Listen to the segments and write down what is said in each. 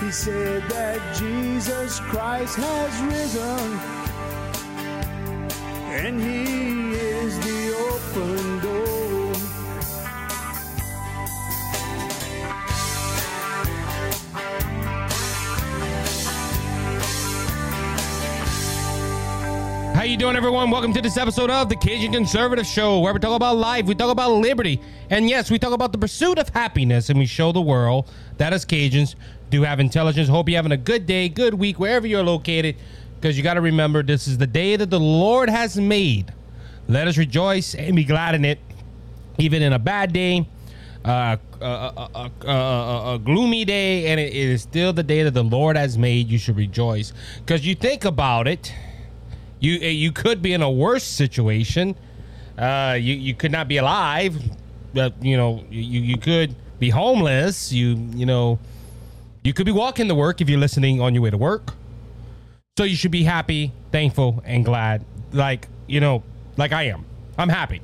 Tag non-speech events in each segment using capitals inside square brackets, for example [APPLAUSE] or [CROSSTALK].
He said that Jesus Christ has risen, and He is the open door. How you doing, everyone? Welcome to this episode of the Cajun Conservative Show, where we talk about life, we talk about liberty, and yes, we talk about the pursuit of happiness, and we show the world that as Cajuns do have intelligence. Hope you're having a good day, good week, wherever you're located, because you got to remember this is the day that the Lord has made. Let us rejoice and be glad in it, even in a bad day, uh, a, a, a, a, gloomy day, and it is still the day that the Lord has made. You should rejoice, because you think about it. You uh, you could be in a worse situation. Uh, you you could not be alive. but you know you you could be homeless. You you know you could be walking to work if you're listening on your way to work. So you should be happy, thankful, and glad. Like you know, like I am. I'm happy.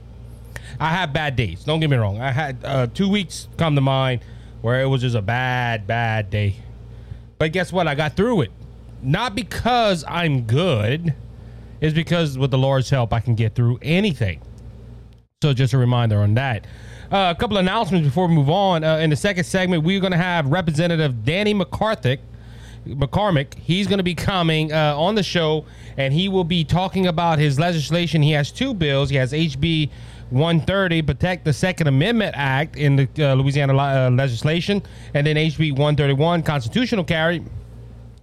I have bad days. Don't get me wrong. I had uh, two weeks come to mind where it was just a bad, bad day. But guess what? I got through it. Not because I'm good is because with the Lord's help, I can get through anything. So just a reminder on that. Uh, a couple of announcements before we move on. Uh, in the second segment, we're going to have Representative Danny McCarthy. McCormick, he's going to be coming uh, on the show, and he will be talking about his legislation. He has two bills. He has HB 130, Protect the Second Amendment Act in the uh, Louisiana uh, legislation, and then HB 131, Constitutional Carry.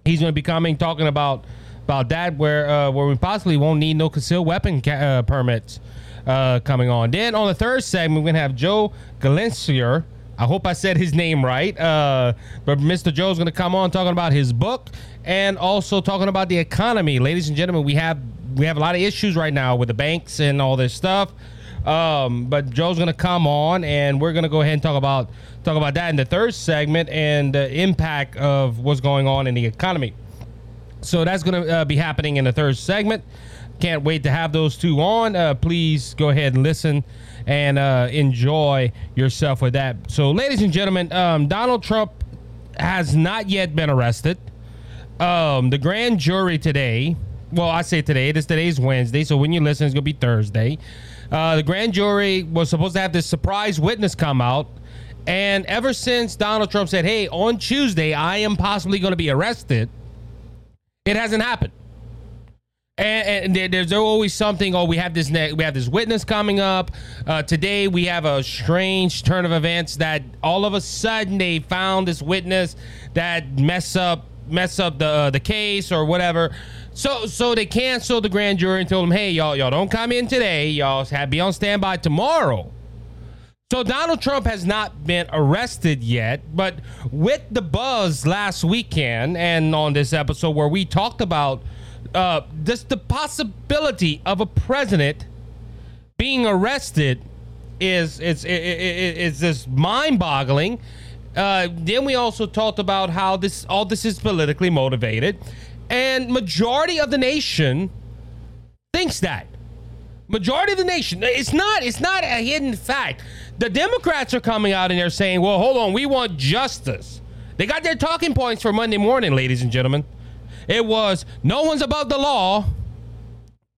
He's going to be coming talking about about that, where uh, where we possibly won't need no concealed weapon ca- uh, permits uh, coming on. Then on the third segment, we're gonna have Joe Galencier. I hope I said his name right. Uh, but Mr. Joe's gonna come on talking about his book and also talking about the economy. Ladies and gentlemen, we have we have a lot of issues right now with the banks and all this stuff. Um, but Joe's gonna come on, and we're gonna go ahead and talk about talk about that in the third segment and the impact of what's going on in the economy. So that's going to uh, be happening in the third segment. Can't wait to have those two on. Uh, please go ahead and listen and uh, enjoy yourself with that. So, ladies and gentlemen, um, Donald Trump has not yet been arrested. Um, the grand jury today, well, I say today, it is today's Wednesday, so when you listen, it's going to be Thursday. Uh, the grand jury was supposed to have this surprise witness come out. And ever since Donald Trump said, hey, on Tuesday, I am possibly going to be arrested it hasn't happened. And, and, there's always something. Oh, we have this. Ne- we have this witness coming up uh, today. We have a strange turn of events that all of a sudden they found this witness that mess up mess up the uh, the case or whatever. So so they canceled the grand jury and told them, hey y'all y'all don't come in today. Y'all have be on standby tomorrow. So Donald Trump has not been arrested yet, but with the buzz last weekend and on this episode where we talked about uh, the possibility of a president being arrested is it's it, it, it's just mind-boggling. Uh, then we also talked about how this all this is politically motivated, and majority of the nation thinks that. Majority of the nation it's not it's not a hidden fact the democrats are coming out and they're saying well hold on we want justice. They got their talking points for monday morning ladies and gentlemen. It was no one's above the law.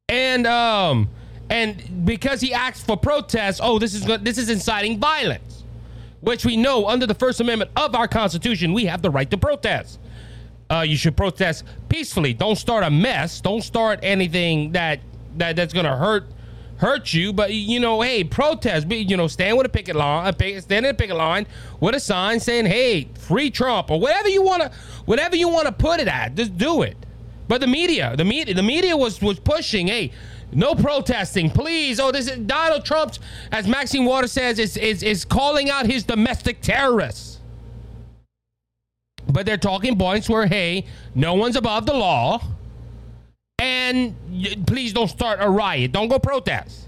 And um and because he asked for protests oh this is this is inciting violence. Which we know under the first amendment of our constitution we have the right to protest. Uh, you should protest peacefully. Don't start a mess. Don't start anything that that that's gonna hurt hurt you, but you know, hey, protest. Be, you know, stand with a picket line, stand in a picket line with a sign saying, "Hey, free Trump" or whatever you want to, whatever you want to put it at. Just do it. But the media, the media, the media was was pushing, "Hey, no protesting, please." Oh, this is Donald Trump, as Maxine Waters says, is is is calling out his domestic terrorists. But they're talking points where, hey, no one's above the law and please don't start a riot. Don't go protest.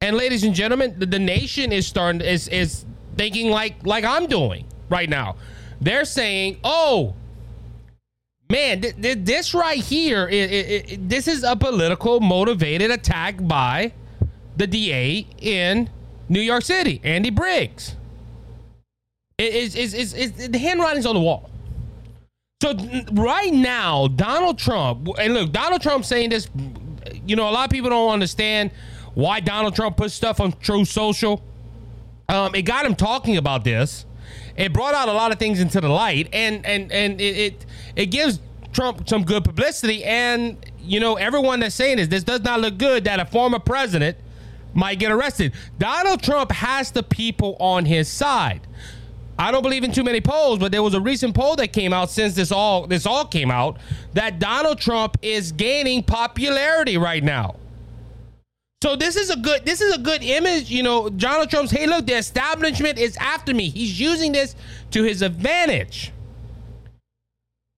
And ladies and gentlemen, the, the nation is starting is is thinking like like I'm doing right now. They're saying, "Oh, man, th- th- this right here, it, it, it, this is a political motivated attack by the DA in New York City, Andy Briggs. Is is is the handwriting's on the wall. So right now, Donald Trump, and look, Donald Trump saying this, you know, a lot of people don't understand why Donald Trump puts stuff on Truth Social. Um, it got him talking about this. It brought out a lot of things into the light, and and and it it, it gives Trump some good publicity. And you know, everyone that's saying this, this does not look good that a former president might get arrested. Donald Trump has the people on his side. I don't believe in too many polls, but there was a recent poll that came out since this all this all came out that Donald Trump is gaining popularity right now. So this is a good this is a good image, you know, Donald Trump's hey look, the establishment is after me. He's using this to his advantage.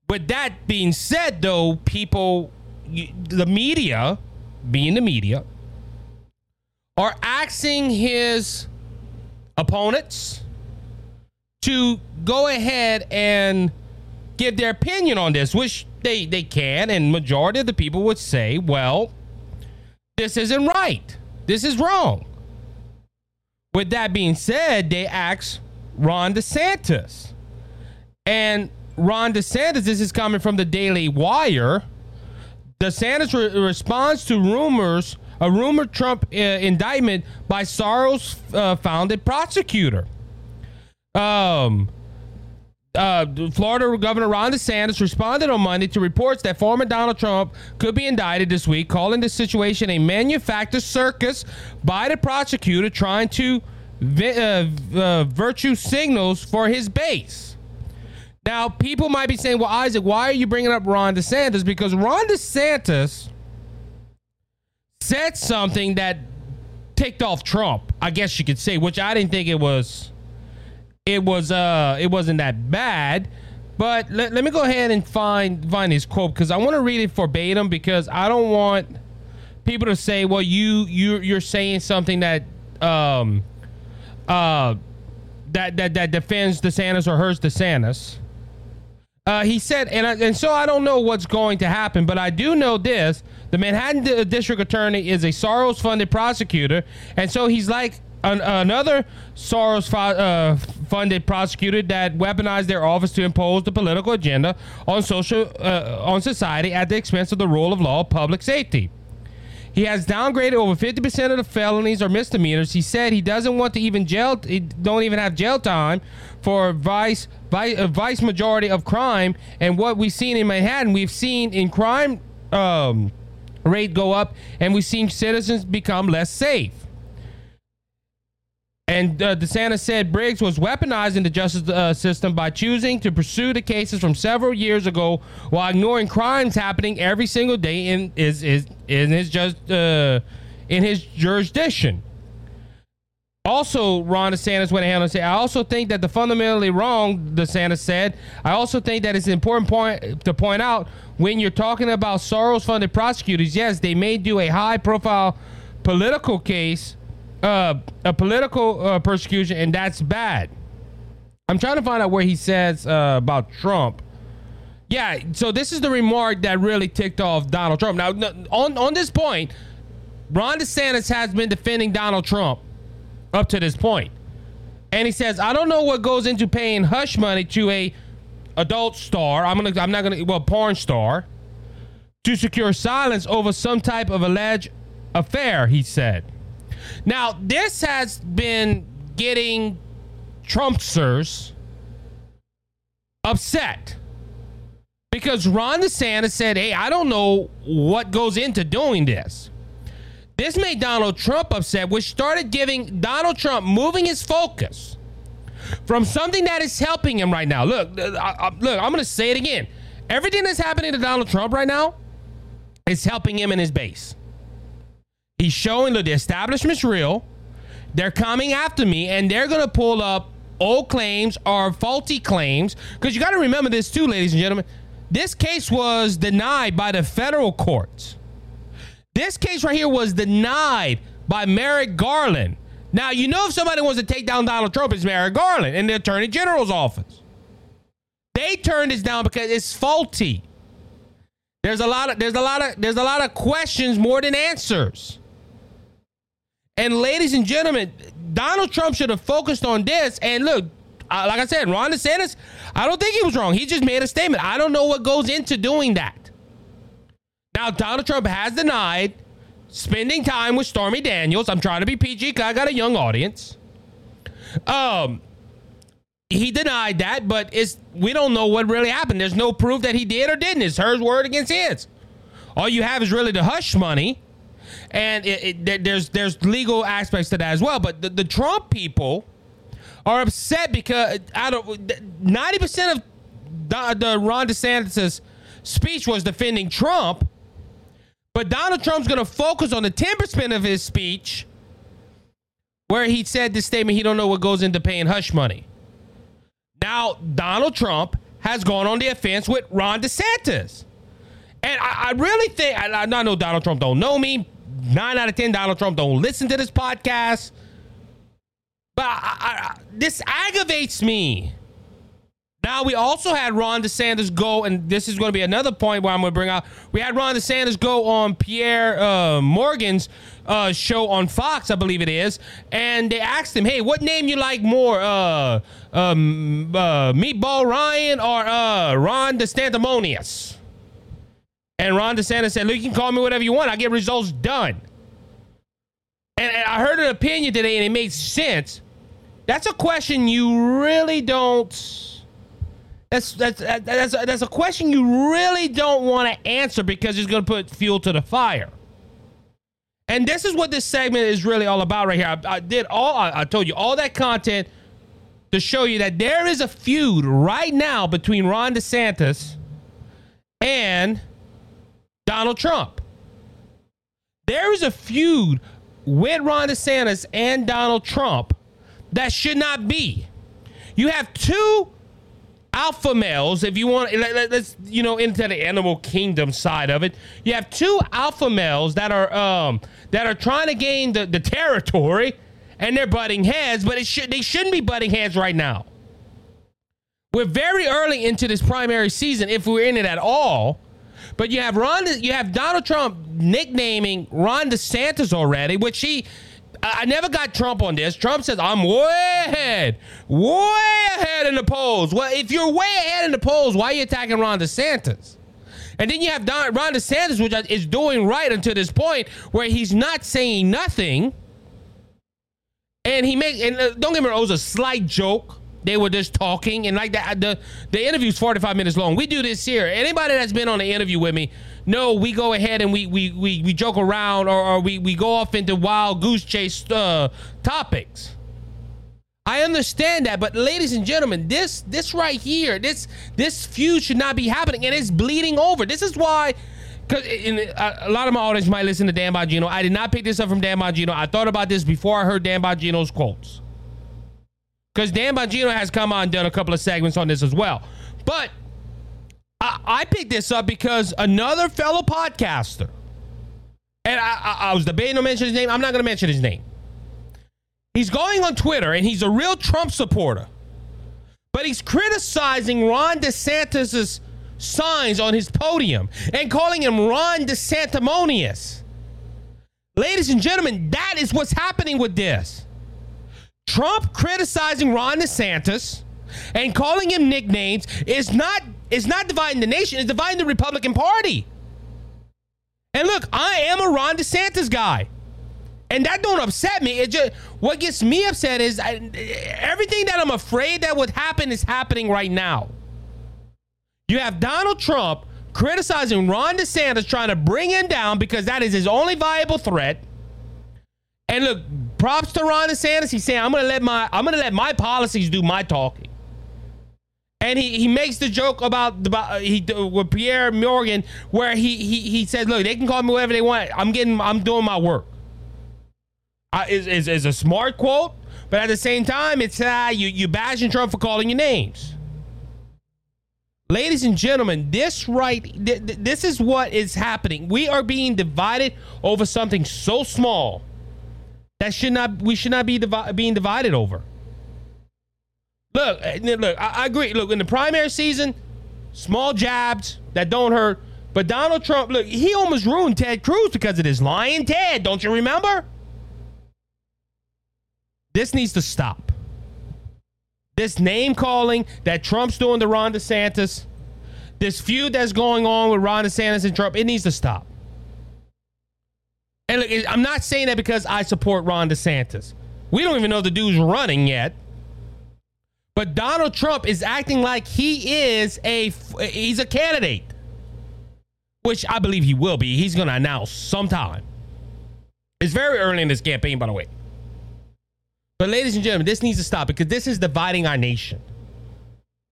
With that being said though, people the media, being the media, are asking his opponents to go ahead and give their opinion on this, which they, they can, and majority of the people would say, well, this isn't right. This is wrong. With that being said, they asked Ron DeSantis. And Ron DeSantis, this is coming from the Daily Wire. DeSantis re- responds to rumors, a rumored Trump uh, indictment by Soros uh, founded prosecutor. Um, uh, Florida Governor Ron DeSantis responded on Monday to reports that former Donald Trump could be indicted this week, calling the situation a manufactured circus by the prosecutor trying to vi- uh, uh, virtue signals for his base. Now, people might be saying, well, Isaac, why are you bringing up Ron DeSantis? Because Ron DeSantis said something that ticked off Trump, I guess you could say, which I didn't think it was it was uh it wasn't that bad. But let, let me go ahead and find find his quote because I want to read it verbatim because I don't want people to say, well, you you you're saying something that um uh that that that defends DeSantis or hurts DeSantis. Uh, he said, and I, and so I don't know what's going to happen, but I do know this: the Manhattan D- District Attorney is a Soros-funded prosecutor, and so he's like an, another Soros uh, funded prosecutor that weaponized their office to impose the political agenda on social uh, on society at the expense of the rule of law, public safety. He has downgraded over 50% of the felonies or misdemeanors. He said he doesn't want to even jail, he don't even have jail time for vice, vice, vice majority of crime. And what we've seen in Manhattan, we've seen in crime um, rate go up, and we've seen citizens become less safe. And uh, DeSantis said Briggs was weaponizing the justice uh, system by choosing to pursue the cases from several years ago while ignoring crimes happening every single day in is is in his just uh, in his jurisdiction. Also, Ron DeSantis went ahead and said, "I also think that the fundamentally wrong." DeSantis said, "I also think that it's an important point to point out when you're talking about Soros-funded prosecutors. Yes, they may do a high-profile political case." Uh, a political uh, persecution, and that's bad. I'm trying to find out where he says uh, about Trump. Yeah, so this is the remark that really ticked off Donald Trump. Now, on on this point, Ron DeSantis has been defending Donald Trump up to this point, and he says, "I don't know what goes into paying hush money to a adult star. I'm gonna, I'm not gonna, well, porn star, to secure silence over some type of alleged affair." He said. Now, this has been getting Trumpsters upset because Ron DeSantis said, Hey, I don't know what goes into doing this. This made Donald Trump upset, which started giving Donald Trump moving his focus from something that is helping him right now. Look, uh, I, I, look, I'm going to say it again. Everything that's happening to Donald Trump right now is helping him and his base. He's showing that the establishment's real. They're coming after me, and they're gonna pull up old claims or faulty claims. Because you got to remember this too, ladies and gentlemen. This case was denied by the federal courts. This case right here was denied by Merrick Garland. Now you know if somebody wants to take down Donald Trump, it's Merrick Garland in the Attorney General's office. They turned this down because it's faulty. There's a lot of there's a lot of there's a lot of questions more than answers. And ladies and gentlemen, Donald Trump should have focused on this. And look, uh, like I said, Ron DeSantis, I don't think he was wrong. He just made a statement. I don't know what goes into doing that. Now, Donald Trump has denied spending time with Stormy Daniels. I'm trying to be PG because I got a young audience. Um, he denied that, but it's we don't know what really happened. There's no proof that he did or didn't. It's her word against his. All you have is really the hush money, and it, it, there's there's legal aspects to that as well. But the, the Trump people are upset because out of ninety percent of the, the Ron DeSantis' speech was defending Trump, but Donald Trump's going to focus on the ten percent of his speech where he said this statement. He don't know what goes into paying hush money. Now, Donald Trump has gone on the offense with Ron DeSantis. And I, I really think, I, I know Donald Trump don't know me. Nine out of 10, Donald Trump don't listen to this podcast. But I, this aggravates me. Now, we also had Ron DeSantis go, and this is going to be another point where I'm going to bring out. We had Ron DeSantis go on Pierre uh, Morgan's uh, show on Fox, I believe it is, and they asked him, "Hey, what name you like more, uh, um, uh, Meatball Ron or uh, Ron DeSantimonious?" And Ron DeSantis said, "Look, you can call me whatever you want. I get results done." And, and I heard an opinion today, and it made sense. That's a question you really don't. That's that's that's that's a question you really don't want to answer because it's going to put fuel to the fire. And this is what this segment is really all about right here. I, I did all, I, I told you all that content to show you that there is a feud right now between Ron DeSantis and Donald Trump. There is a feud with Ron DeSantis and Donald Trump that should not be. You have two alpha males, if you want, let, us you know into the animal kingdom side of it. You have two alpha males that are um that are trying to gain the, the territory, and they're butting heads, but it should they shouldn't be butting heads right now. We're very early into this primary season, if we're in it at all. But you have Ron, you have Donald Trump nicknaming Ron DeSantis already, which he I never got Trump on this. Trump says, I'm way ahead, way ahead in the polls. Well, if you're way ahead in the polls, why are you attacking Ron DeSantis? And then you have Don, Ron DeSantis, which is doing right until this point, where he's not saying nothing. And he makes, and uh, don't get me wrong, it was a slight joke. They were just talking, and like that, the the interview's 45 minutes long. We do this here. Anybody that's been on an interview with me, no, we go ahead and we we we, we joke around or, or we, we go off into wild goose chase uh, topics. I understand that, but ladies and gentlemen, this this right here, this this feud should not be happening, and it's bleeding over. This is why, because in a lot of my audience might listen to Dan Bongino. I did not pick this up from Dan Bongino. I thought about this before I heard Dan Bongino's quotes, because Dan Bongino has come on done a couple of segments on this as well. But I, I picked this up because another fellow podcaster, and I, I, I was debating to mention his name. I'm not going to mention his name. He's going on Twitter and he's a real Trump supporter, but he's criticizing Ron DeSantis's signs on his podium and calling him Ron DeSantimonious. Ladies and gentlemen, that is what's happening with this. Trump criticizing Ron DeSantis and calling him nicknames is not is not dividing the nation, it's dividing the Republican Party. And look, I am a Ron DeSantis guy. And that don't upset me. It just what gets me upset is I, everything that I'm afraid that would happen is happening right now. You have Donald Trump criticizing Ron DeSantis trying to bring him down because that is his only viable threat. And look, props to Ron DeSantis. He's saying I'm gonna let my I'm gonna let my policies do my talking. And he, he makes the joke about the uh, he with Piers Morgan where he, he he said, "Look, they can call me whatever they want. I'm getting I'm doing my work." Uh, is, is is a smart quote, but at the same time, it's uh, you you bashing Trump for calling you names. Ladies and gentlemen, this right th- th- this is what is happening. We are being divided over something so small that should not we should not be divi- being divided over. Look, eh, look, I, I agree. Look, in the primary season, small jabs that don't hurt. But Donald Trump, look, he almost ruined Ted Cruz because of this lying Ted. Don't you remember? This needs to stop. This name calling that Trump's doing to Ron DeSantis, this feud that's going on with Ron DeSantis and Trump, it needs to stop. And look, I'm not saying that because I support Ron DeSantis. We don't even know the dude's running yet. But Donald Trump is acting like he is a he's a candidate, which I believe he will be. He's going to announce sometime. It's very early in this campaign, by the way. But ladies and gentlemen, this needs to stop because this is dividing our nation.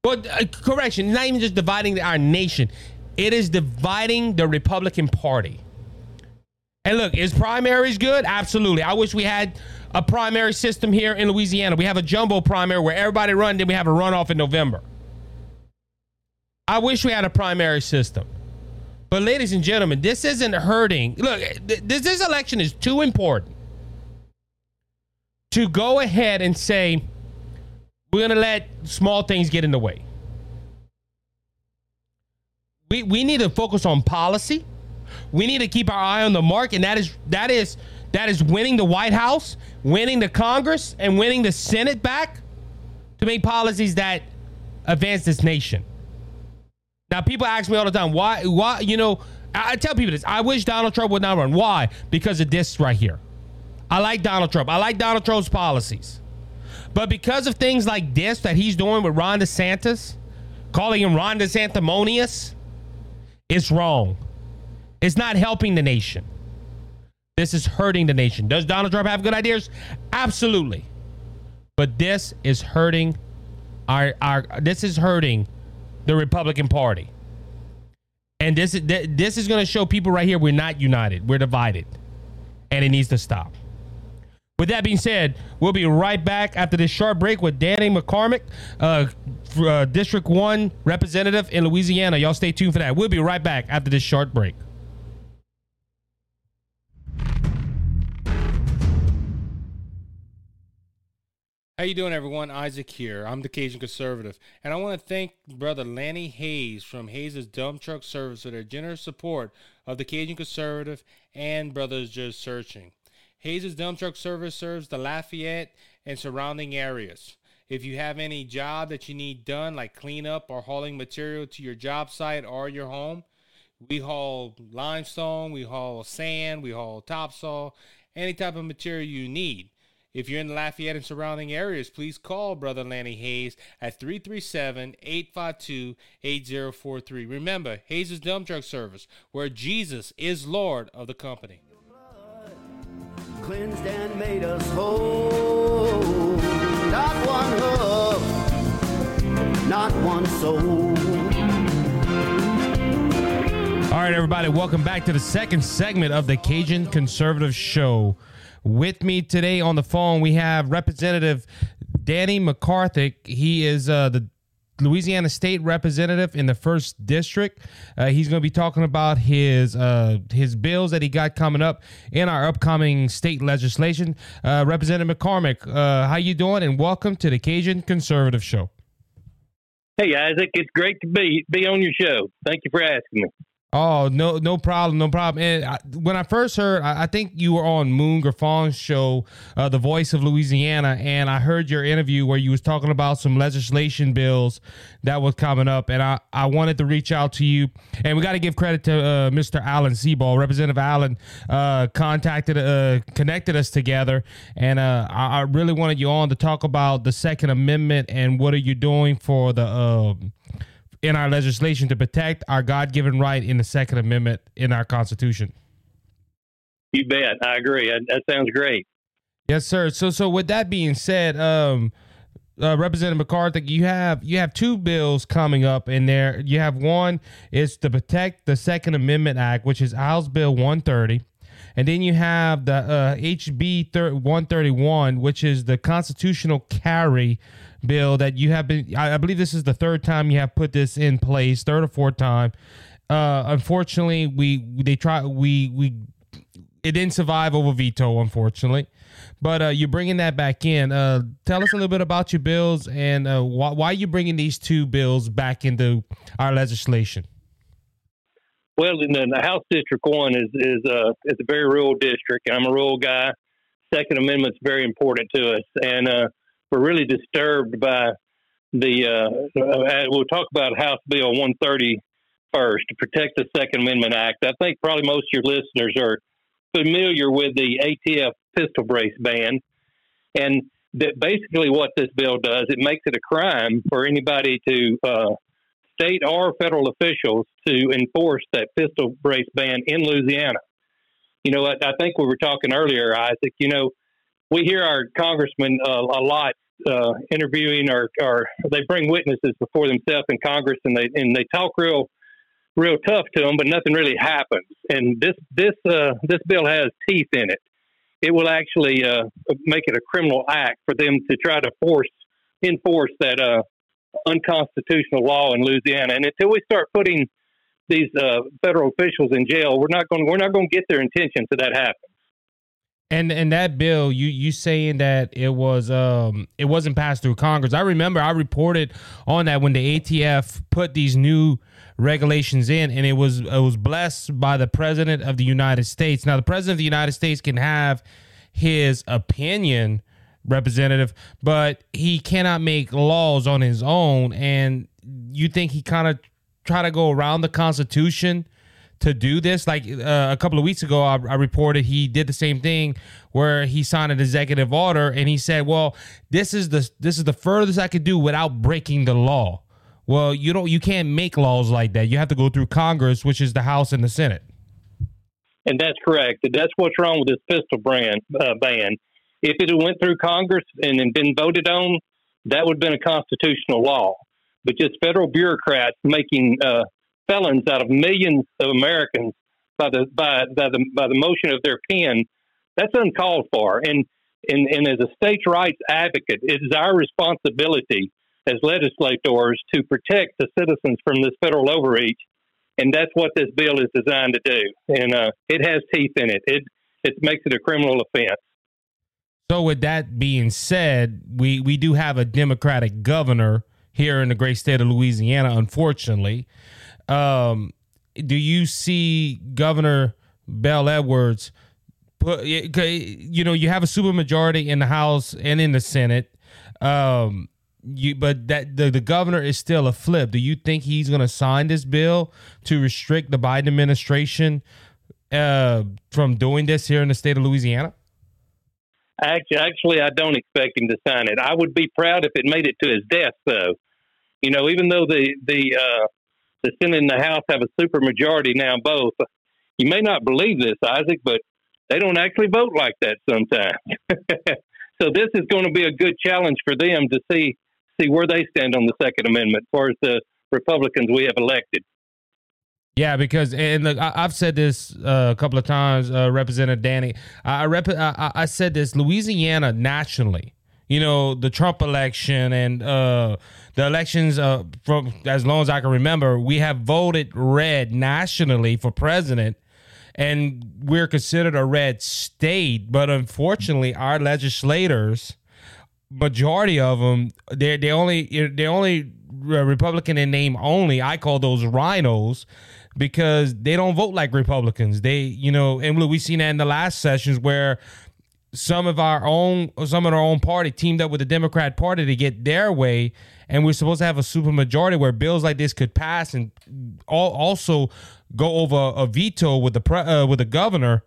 Well, uh, correction, not even just dividing our nation. It is dividing the Republican Party. And look, is primaries good? Absolutely. I wish we had a primary system here in Louisiana. We have a jumbo primary where everybody run, then we have a runoff in November. I wish we had a primary system. But ladies and gentlemen, this isn't hurting. Look, this, this election is too important to go ahead and say we're going to let small things get in the way. We, we need to focus on policy. We need to keep our eye on the mark, and that is that is that is winning the White House, winning the Congress, and winning the Senate back to make policies that advance this nation. Now, people ask me all the time, why, why, you know, I, I tell people this. I wish Donald Trump would not run. Why? Because of this right here. I like Donald Trump. I like Donald Trump's policies. But because of things like this that he's doing with Ron DeSantis, calling him Ron DeSantimonious, it's wrong. It's not helping the nation. This is hurting the nation. Does Donald Trump have good ideas? Absolutely. But this is hurting our our this is hurting the Republican Party. And this is this is going to show people right here we're not united. We're divided. And it needs to stop. With that being said, we'll be right back after this short break with Danny McCormick, uh, uh, District 1 representative in Louisiana. Y'all stay tuned for that. We'll be right back after this short break. How you doing, everyone? Isaac here. I'm the Cajun Conservative, and I want to thank Brother Lanny Hayes from Hayes' Dump Truck Service for their generous support of the Cajun Conservative and Brothers Just Searching. Hayes' Dump Truck Service serves the Lafayette and surrounding areas. If you have any job that you need done, like cleanup or hauling material to your job site or your home, we haul limestone, we haul sand, we haul topsoil, any type of material you need. If you're in the Lafayette and surrounding areas, please call Brother Lanny Hayes at 337 852 8043. Remember, Hayes' is Dump Truck Service, where Jesus is Lord of the company. Cleansed and made us whole. Not one hoof, not one soul. All right, everybody, welcome back to the second segment of the Cajun Conservative Show. With me today on the phone, we have Representative Danny McCarthy. He is uh, the Louisiana State Representative in the first district. Uh, he's going to be talking about his uh, his bills that he got coming up in our upcoming state legislation. Uh, Representative McCormick, uh, how you doing? And welcome to the Cajun Conservative Show. Hey Isaac, it's great to be be on your show. Thank you for asking me. Oh no, no problem, no problem. And I, when I first heard, I, I, think you were on Moon Griffon's show, uh, The Voice of Louisiana, and I heard your interview where you was talking about some legislation bills that was coming up, and I, I wanted to reach out to you, and we got to give credit to uh, Mr. Allen Seabaugh, Representative Allen, uh, contacted, uh, connected us together, and uh, I, I, really wanted you on to talk about the Second Amendment and what are you doing for the um, in our legislation to protect our God given right in the Second Amendment in our Constitution. You bet. I agree. That sounds great. Yes, sir. So, so with that being said, um, uh, Representative McCarthy, you have you have two bills coming up in there. You have one is to protect the Second Amendment Act, which is House Bill 130, and then you have the uh, HB 131, which is the constitutional carry bill that you have been. I, I believe this is the third time you have put this in place, third or fourth time. Uh, unfortunately, we they try we we it didn't survive over veto, unfortunately. But uh, you're bringing that back in. Uh, tell us a little bit about your bills and uh, why, why are you bringing these two bills back into our legislation? Well, in the, House District One is is a uh, is a very rural district. I'm a rural guy. Second Amendment's very important to us, and uh, we're really disturbed by the uh, uh, we'll talk about House Bill 130 first to protect the Second Amendment Act. I think probably most of your listeners are familiar with the ATF pistol brace ban, and that basically what this bill does it makes it a crime for anybody to uh, state or federal officials to enforce that pistol brace ban in Louisiana. You know, I, I think we were talking earlier, Isaac. You know, we hear our congressmen uh, a lot uh, interviewing or, or they bring witnesses before themselves in Congress and they and they talk real real tough to them, but nothing really happens. And this this uh, this bill has teeth in it. It will actually uh, make it a criminal act for them to try to force enforce that uh, unconstitutional law in Louisiana. And until we start putting these uh, federal officials in jail, we're not going we're not going to get their intention to that happen. And and that bill, you you saying that it was um it wasn't passed through Congress. I remember I reported on that when the ATF put these new regulations in, and it was it was blessed by the president of the United States. Now the president of the United States can have his opinion, representative, but he cannot make laws on his own. And you think he kind of try to go around the Constitution? To do this. Like uh, a couple of weeks ago, I, I, reported he did the same thing where he signed an executive order and he said, "Well, this is the this is the furthest I could do without breaking the law." Well, you don't you can't make laws like that. You have to go through Congress, which is the House and the Senate. And that's correct. That's what's wrong with this pistol brand uh, ban. If it went through Congress and been voted on, that would have been a constitutional law. But just federal bureaucrats making uh, felons out of millions of Americans by the by, by the by the motion of their pen, that's uncalled for. And and, and as a states' rights advocate, it is our responsibility as legislators to protect the citizens from this federal overreach. And that's what this bill is designed to do. And uh, it has teeth in it. It it makes it a criminal offense. So, with that being said, we we do have a Democratic governor here in the great state of Louisiana, unfortunately. Um, do you see Governor Bel Edwards put? You know, you have a supermajority in the House and in the Senate. Um, you but that the, the governor is still a flip. Do you think he's going to sign this bill to restrict the Biden administration uh, from doing this here in the state of Louisiana? Actually, actually, I don't expect him to sign it. I would be proud if it made it to his desk, though. You know, even though the the uh, the Senate and the House have a supermajority now, both. You may not believe this, Isaac, but they don't actually vote like that sometimes. [LAUGHS] so this is going to be a good challenge for them to see see where they stand on the Second Amendment, as far as the Republicans we have elected. Yeah, because and look, I, have said this uh, a couple of times, uh, Representative Danny. I, rep, I, I said this: Louisiana nationally you know, the Trump election and uh, the elections uh, from as long as I can remember, we have voted red nationally for president, and we're considered a red state. But unfortunately, our legislators, majority of them, they they only they only Republican in name only. I call those RINOs because they don't vote like Republicans. They, you know, and we've seen that in the last sessions where some of our own some of our own party teamed up with the Democrat Party to get their way, and we're supposed to have a super majority where bills like this could pass and all, also go over a veto with the pre, uh, with the governor.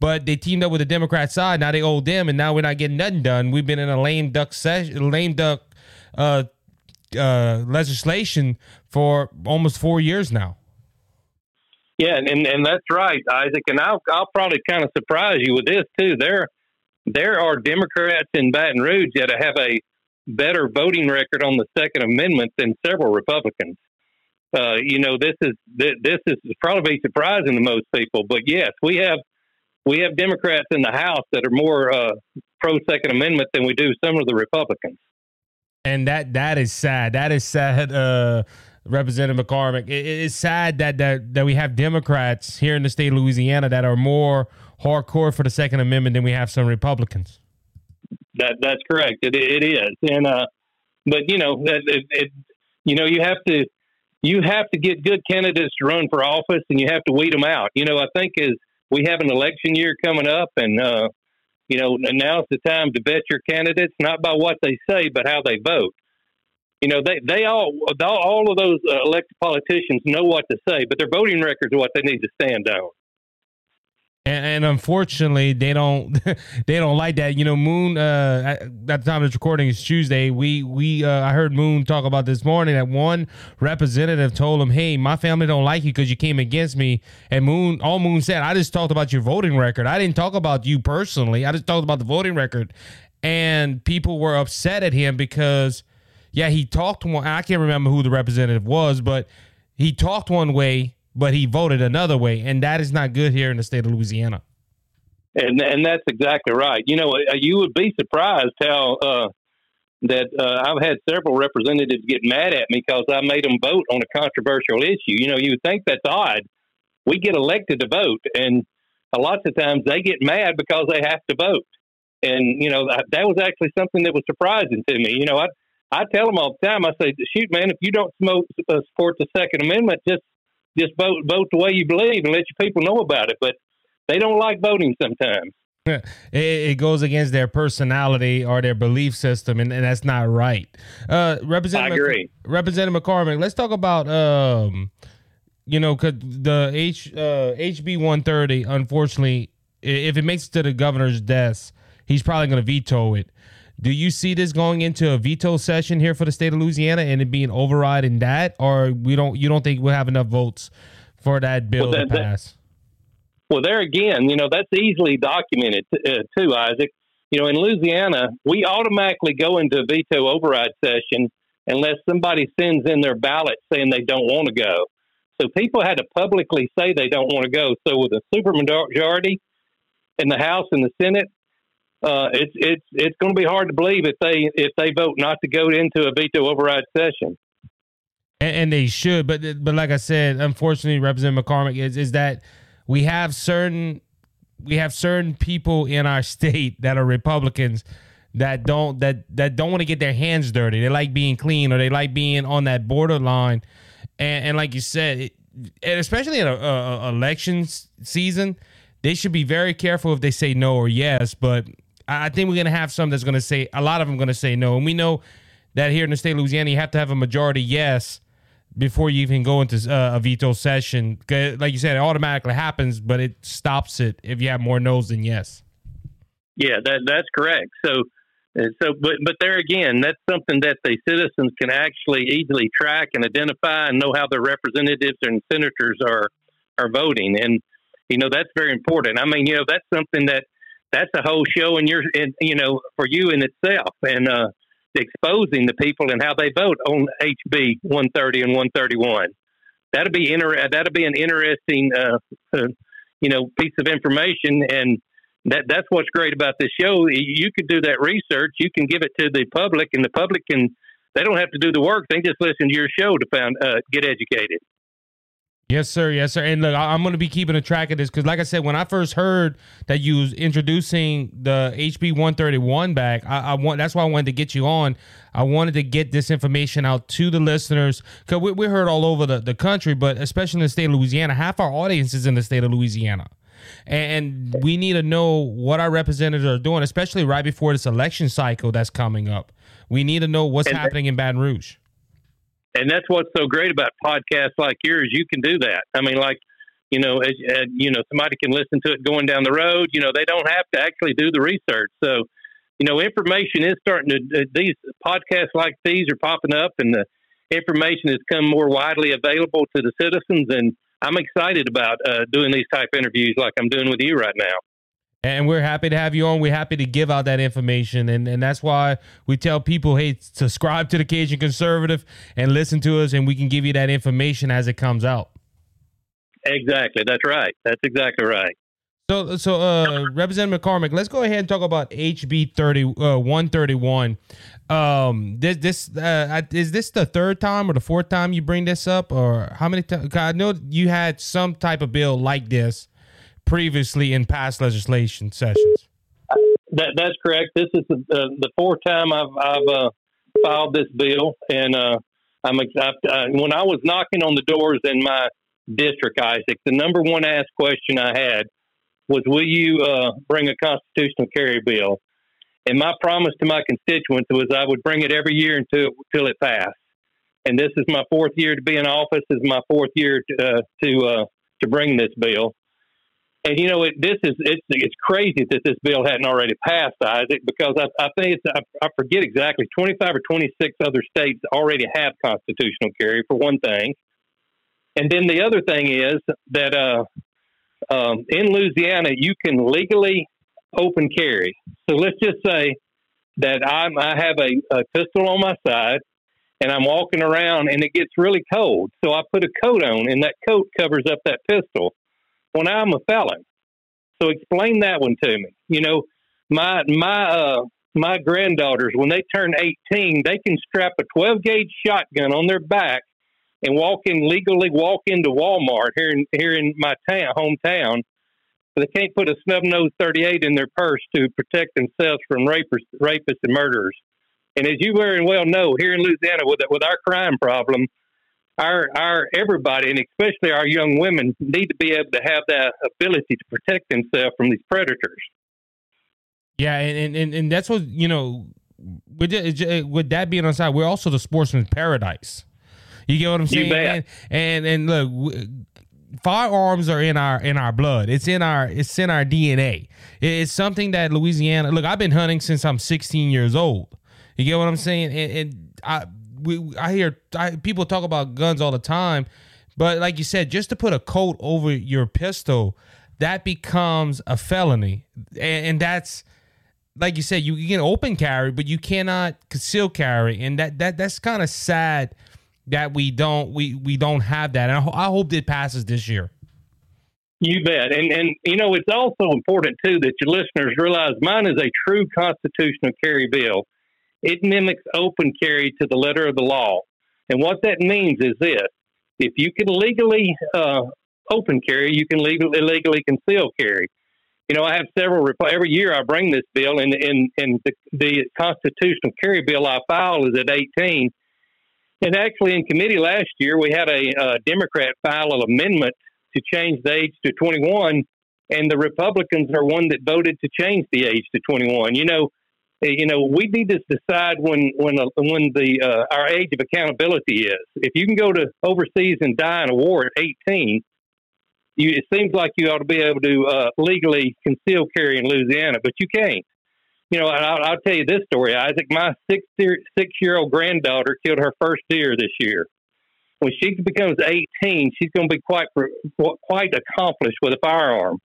But they teamed up with the Democrat side. Now they owe them, and now we're not getting nothing done. We've been in a lame duck session, lame duck uh, uh, legislation for almost four years now. Yeah, and, and that's right, Isaac. And I'll I'll probably kind of surprise you with this too. There there are Democrats in Baton Rouge that have a better voting record on the Second Amendment than several Republicans. Uh, you know, this is this is probably surprising to most people, but yes, we have we have Democrats in the House that are more uh, pro Second Amendment than we do some of the Republicans. And that that is sad. That is sad, uh, Representative McCormick. It, it's sad that, that that we have Democrats here in the state of Louisiana that are more hardcore for the Second Amendment than we have some Republicans. That that's correct. It it is, and uh, but you know, it, it, you know, you have to you have to get good candidates to run for office, and you have to weed them out. You know, I think as we have an election year coming up, and uh, you know, now's the time to vet your candidates, not by what they say, but how they vote. you know, they they all all of those uh, elected politicians know what to say, but their voting records are what they need to stand on. And, and, unfortunately, they don't [LAUGHS] they don't like that. You know, Moon. Uh, at the time of this recording is Tuesday. We we uh, I heard Moon talk about this morning that one representative told him, "Hey, my family don't like you because you came against me." And Moon, all Moon said, "I just talked about your voting record. I didn't talk about you personally. I just talked about the voting record." And people were upset at him because yeah, he talked one. I can't remember who the representative was, but he talked one way, but he voted another way, and that is not good here in the state of Louisiana. And and that's exactly right. You know, uh, you would be surprised how uh, that uh, I've had several representatives get mad at me because I made them vote on a controversial issue. You know, you would think that's odd. We get elected to vote, and a lot of times they get mad because they have to vote. And you know that, that was actually something that was surprising to me. You know, I I tell them all the time. I say, shoot, man, if you don't smoke, uh, support the Second Amendment, just just vote vote the way you believe and let your people know about it. But they don't like voting sometimes. It, it, goes against their personality or their belief system, and, and that's not right. Uh, Representative, I agree. Representative McCormick, let's talk about um, you know, cause the H uh, HB one thirty. Unfortunately, if it makes it to the governor's desk, he's probably going to veto it. Do you see this going into a veto session here for the state of Louisiana and it being override in that, or we don't? You don't think we'll have enough votes for that bill well, that, to pass? That, well, there again, you know that's easily documented uh, too, Isaac. You know, in Louisiana, we automatically go into a veto override session unless somebody sends in their ballot saying they don't want to go. So people had to publicly say they don't want to go. So with a supermajority in the House and the Senate, uh, it's it's it's going to be hard to believe if they if they vote not to go into a veto override session. And, and they should, but but like I said, unfortunately, Representative McCormick is is that we have certain we have certain people in our [LAUGHS] state that are Republicans that don't that that don't want to get their hands dirty. They like being clean or they like being on that borderline. And, and like you said, it, especially in a, a, a elections season, they should be very careful if they say no or yes. But I think we're going to have some that's going to say, a lot of them going to say no. And we know that here in the state of Louisiana, you have to have a majority yes before you even go into uh, a veto session. Like you said, it automatically happens, but it stops it if you have more no's than yes. Yeah, that that's correct. So, so, but but there again, that's something that the citizens can actually easily track and identify and know how their representatives and senators are are voting, and you know that's very important. I mean, you know, that's something that that's a whole show in your, in, you know, for you in itself, and uh, exposing the people and how they vote on HB 130 and 131. That'll be inter- That'll be an interesting, uh, uh, you know, piece of information, and that that's what's great about this show. You could do that research. You can give it to the public, and the public can. They don't have to do the work. They just listen to your show to find uh, get educated. Yes, sir. Yes, sir. And look, I'm going to be keeping a track of this because, like I said, when I first heard that you was introducing the HB 131 back, I, I, want that's why I wanted to get you on. I wanted to get this information out to the listeners because we, we heard all over the, the country, but especially in the state of Louisiana, half our audience is in the state of Louisiana. And we need to know what our representatives are doing, especially right before this election cycle that's coming up. We need to know what's happening in Baton Rouge and that's what's so great about podcasts like yours. You can do that. I mean, like you know, as, as, you know, somebody can listen to it going down the road. You know, they don't have to actually do the research. So, you know, information is starting to. Uh, these podcasts like these are popping up, and the information has come more widely available to the citizens. And I'm excited about uh, doing these type interviews like I'm doing with you right now. And we're happy to have you on. We're happy to give out that information. And, and that's why we tell people, hey, subscribe to the Cajun Conservative and listen to us, and we can give you that information as it comes out. Exactly. That's right. That's exactly right. So, so uh, Representative McCormick, let's go ahead and talk about HB 30, uh, 131. Um, this, this uh, is this the third time or the fourth time you bring this up, or how many times? I know you had some type of bill like this previously in past legislation sessions. That, that's correct. This is the, uh, the fourth time I've, I've uh, filed this bill, and uh, I'm I, when I was knocking on the doors in my district, Isaac, the number one asked question I had was, "Will you uh, bring a constitutional carry bill?" And my promise to my constituents was I would bring it every year until until it passed. And this is my fourth year to be in office. This is my fourth year to uh, to, uh, to bring this bill. And you know, it, this is it's it's crazy that this bill hadn't already passed, Isaac, because I, I think it's I, I forget exactly twenty five or twenty six other states already have constitutional carry for one thing, and then the other thing is that uh, um, in Louisiana you can legally open carry. So let's just say that I'm, I have a, a pistol on my side and I'm walking around and it gets really cold. So I put a coat on and that coat covers up that pistol. Now I'm a felon. So explain that one to me. You know, my, my, uh, my granddaughters, when they turn 18, they can strap a 12 gauge shotgun on their back and walk in legally walk into Walmart here in here in my town hometown But they can't put a snub nose 38 in their purse to protect themselves from rapists, rapists and murderers. And as you very well know, here in Louisiana, with with our crime problem, our our everybody, and especially our young women, need to be able to have that ability to protect themselves from these predators. Yeah, and and, and that's what you know. With with that being on side, we're also the sportsman's paradise. You get what I'm saying? And, and and look, firearms are in our in our blood. It's in our it's in our DNA. It's something that Louisiana. Look, I've been hunting since I'm 16 years old. You get what I'm saying? And, and I we I hear I, people talk about guns all the time, but like you said, just to put a coat over your pistol, that becomes a felony, and, and that's like you said, you, you can open carry, but you cannot conceal carry, and that that that's kind of sad that we don't we we don't have that. And I, I hope it passes this year. You bet. And and you know it's also important too that your listeners realize mine is a true constitutional carry bill. It mimics open carry to the letter of the law. And what that means is this: if you can legally uh, open carry, you can legally illegally conceal carry. You know, I have several every year. I bring this bill, and and and the, the constitutional carry bill I file is at eighteen and actually, in committee last year, we had a, a Democrat file an amendment to change the age to 21, and the Republicans are one that voted to change the age to 21. You know, you know, we need to decide when when uh, when the uh, our age of accountability is. If you can go to overseas and die in a war at 18, you, it seems like you ought to be able to uh, legally conceal carry in Louisiana, but you can't you know, I'll, I'll, tell you this story, Isaac. My six year, six year old granddaughter killed her first deer this year. When she becomes 18, she's going to be quite quite accomplished with a firearm.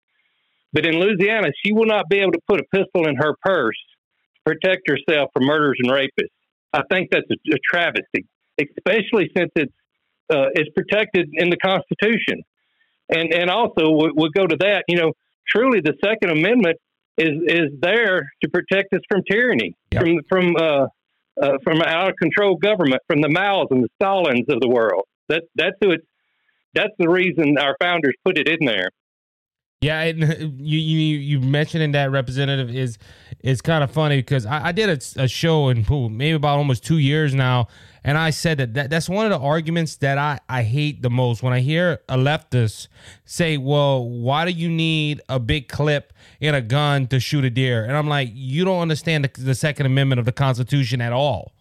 But in Louisiana, she will not be able to put a pistol in her purse protect herself from murderers and rapists. I think that's a, a travesty, especially since it's uh, it's protected in the Constitution. And and also we'll, we'll go to that. You know, truly, the Second Amendment is is there to protect us from tyranny, yep. from from uh, uh, from out of control government, from the Maos and the Stalins of the world. That that's who it's. That's the reason our founders put it in there. Yeah, and [LAUGHS] you you you mentioning that representative is is kind of funny because I, I did a, a, show in maybe about almost two years now, and I said that, that that's one of the arguments that I, I hate the most when I hear a leftist say, well, why do you need a big clip in a gun to shoot a deer? And I'm like, you don't understand the, the Second Amendment of the Constitution at all.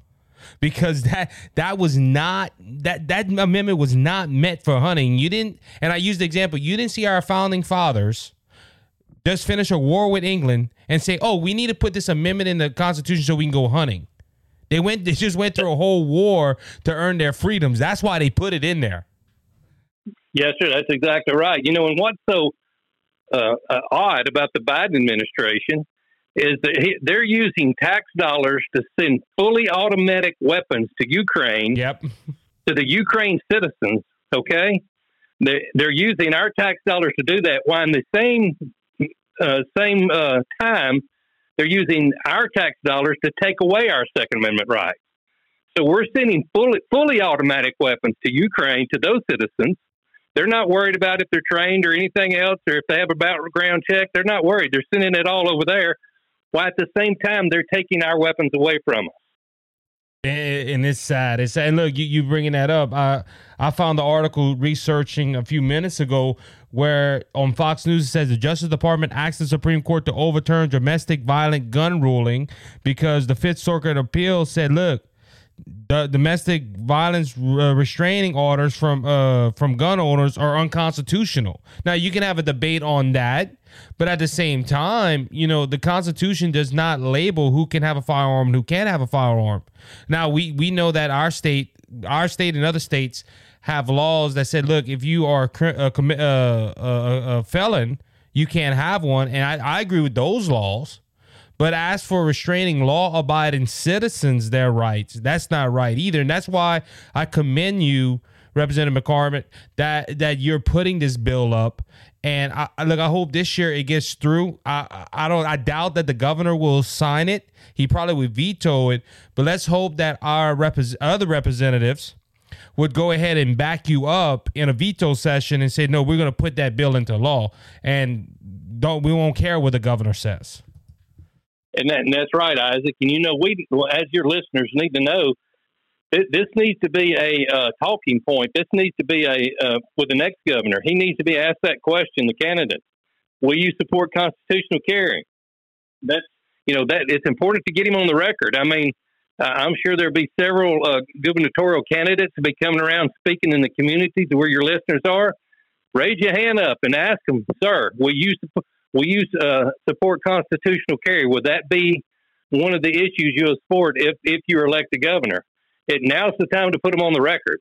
Because that that was not that that amendment was not meant for hunting. You didn't, and I used the example. You didn't see our founding fathers just finish a war with England and say, "Oh, we need to put this amendment in the Constitution so we can go hunting." They went. They just went through a whole war to earn their freedoms. That's why they put it in there. Yes, sir. That's exactly right. You know, and what's so uh, uh, odd about the Biden administration is that he, they're using tax dollars to send fully automatic weapons to Ukraine. Yep. To the Ukraine citizens. Okay. They, they're using our tax dollars to do that. While in the same uh, same uh, time, they're using our tax dollars to take away our Second Amendment rights. So we're sending fully, fully automatic weapons to Ukraine to those citizens. They're not worried about if they're trained or anything else, or if they have a background check. They're not worried. They're sending it all over there. While at the same time, they're taking our weapons away from us. and it's sad. It's sad. And look, you, you bringing that up. I I found the article researching a few minutes ago where on Fox News it says the Justice Department asked the Supreme Court to overturn domestic violent gun ruling because the Fifth Circuit appeal said, look, the domestic violence uh, restraining orders from uh, from gun owners are unconstitutional. Now you can have a debate on that, but at the same time, you know the Constitution does not label who can have a firearm and who can't have a firearm. Now we we know that our state, our state and other states have laws that said, look, if you are a, a, a, a felon, you can't have one, and I, I agree with those laws. But as for restraining law abiding citizens their rights, that's not right either. And that's why I commend you, Representative McCormick, that that you're putting this bill up. And I, look, I hope this year it gets through. I I don't I doubt that the governor will sign it. He probably would veto it. But let's hope that our repres- other representatives would go ahead and back you up in a veto session and say, no, we're going to put that bill into law, and don't we won't care what the governor says. And, that, and that's right, Isaac. And you know, we as your listeners need to know, this, needs to be a uh, talking point. This needs to be a uh, with the next governor. He needs to be asked that question. The candidate, will you support constitutional carry? That's you know that it's important to get him on the record. I mean, I'm sure there'll be several uh, gubernatorial candidates to be coming around speaking in the communities where your listeners are. Raise your hand up and ask them, sir, will you will you uh, support constitutional carry? Would that be one of the issues you'll support if, if you're elected governor? It now's the time to put them on the record.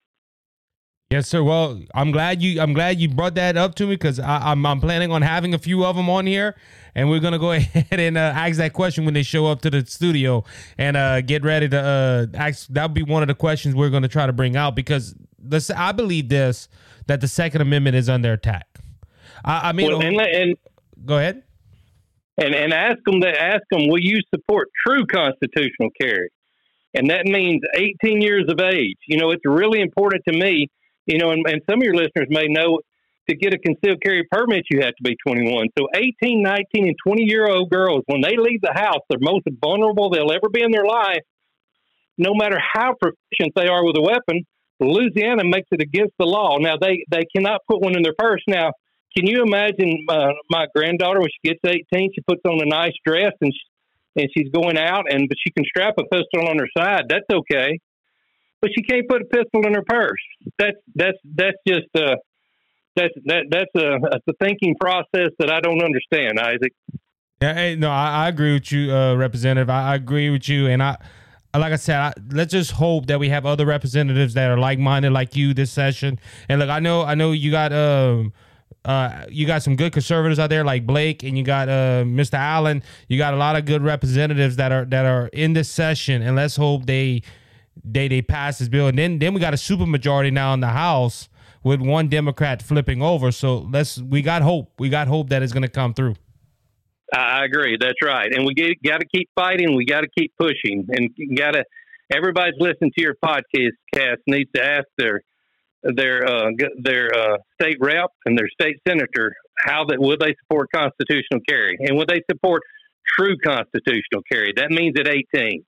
Yes, sir. Well, I'm glad you I'm glad you brought that up to me because I'm I'm planning on having a few of them on here, and we're gonna go [LAUGHS] ahead and uh, ask that question when they show up to the studio and uh, get ready to uh, ask. That'll be one of the questions we're gonna try to bring out because this I believe this that the Second Amendment is under attack. I, I mean, well, and, and go ahead and and ask them to ask them, will you support true constitutional carry? And that means 18 years of age. You know, it's really important to me you know, and, and some of your listeners may know to get a concealed carry permit, you have to be 21. So 18, 19, and 20 year old girls, when they leave the house, they're most vulnerable they'll ever be in their life. No matter how proficient they are with a weapon, Louisiana makes it against the law. Now, they, they cannot put one in their purse. Now, can you imagine uh, my granddaughter when she gets 18, she puts on a nice dress and, she, and she's going out, and but she can strap a pistol on her side. That's okay but she can't put a pistol in her purse. That's that's that's just uh that's that that's a, a thinking process that I don't understand, Isaac. Yeah, hey, no, I, I, agree with you, uh, Representative. I, I, agree with you, and I, like I said, I, let's just hope that we have other representatives that are like-minded like you this session. And look, I know, I know you got um. Uh, you got some good conservatives out there like Blake, and you got uh, Mr. Allen. You got a lot of good representatives that are that are in this session, and let's hope they they they pass this bill, and then then we got a super majority now in the House with one Democrat flipping over. So let's we got hope. We got hope that it's going to come through. I agree. That's right, and we got to keep fighting. We got to keep pushing, and got to. Everybody's listening to your podcast. Cast needs to ask their their uh, their uh, state rep and their state senator how that will they support constitutional carry, and will they support true constitutional carry? That means at eighteen.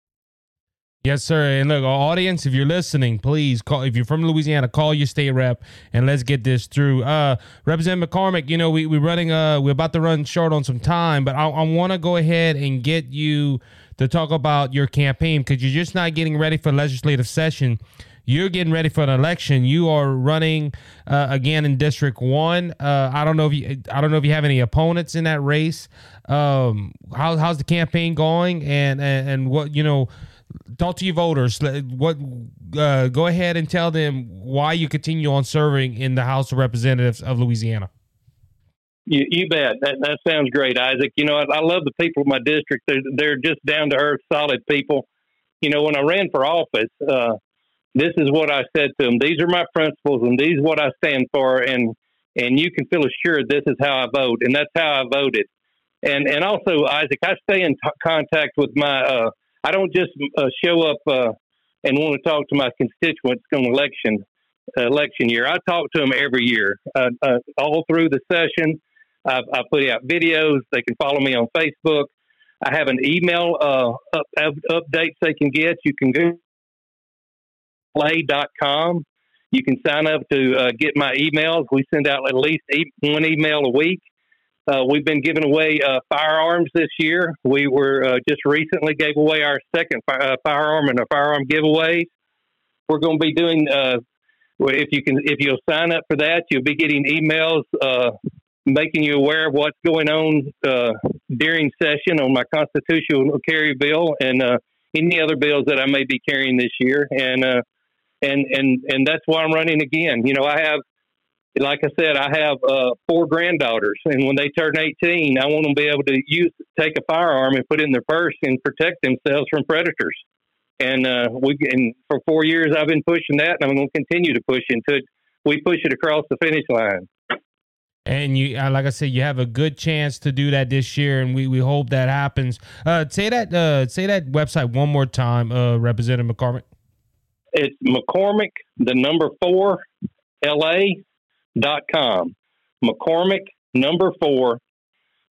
Yes, sir. And look, audience, if you're listening, please call. If you're from Louisiana, call your state rep and let's get this through. Uh, Representative McCormick, you know we we're running. Uh, we're about to run short on some time, but I, I want to go ahead and get you to talk about your campaign because you're just not getting ready for legislative session. You're getting ready for an election. You are running uh, again in District One. Uh, I don't know if you. I don't know if you have any opponents in that race. Um, how, how's the campaign going? And, and and what you know talk to your voters. What? Uh, go ahead and tell them why you continue on serving in the House of Representatives of Louisiana. You, you bet. That, that sounds great, Isaac. You know, I, I love the people of my district. They're, they're just down to earth, solid people. You know, when I ran for office, uh, this is what I said to them. These are my principles, and these what I stand for. And and you can feel assured this is how I vote, and that's how I voted. And and also, Isaac, I stay in t- contact with my uh, I don't just uh, show up uh, and want to talk to my constituents on election election year. I talk to them every year, uh, uh, all through the session. I, I put out videos. They can follow me on Facebook. I have an email uh, up, up, updates they can get. You can go play.com. You can sign up to uh, get my emails. We send out at least one email a week. Uh, we've been giving away uh, firearms this year. We were uh, just recently gave away our second fi- uh, firearm and a firearm giveaway. We're going to be doing. Uh, if you can, if you'll sign up for that, you'll be getting emails making you aware of what's going on during session on my constitutional carry bill and any other bills that I may be carrying this year. And and and and that's why I'm running again. You know, I have like I said, I have uh, four granddaughters, and when they turn 18, I want them to be able to use take a firearm and put it in their purse and protect themselves from predators. And uh, we and for four years, I've been pushing that, and I'm going to continue to push until we push it across the finish line. And you, uh, like I said, you have a good chance to do that this year, and we, we hope that happens. Uh, say that uh, say that website one more time, uh, Representative McCormick. It's McCormick, the number four, LA dot com. McCormick number four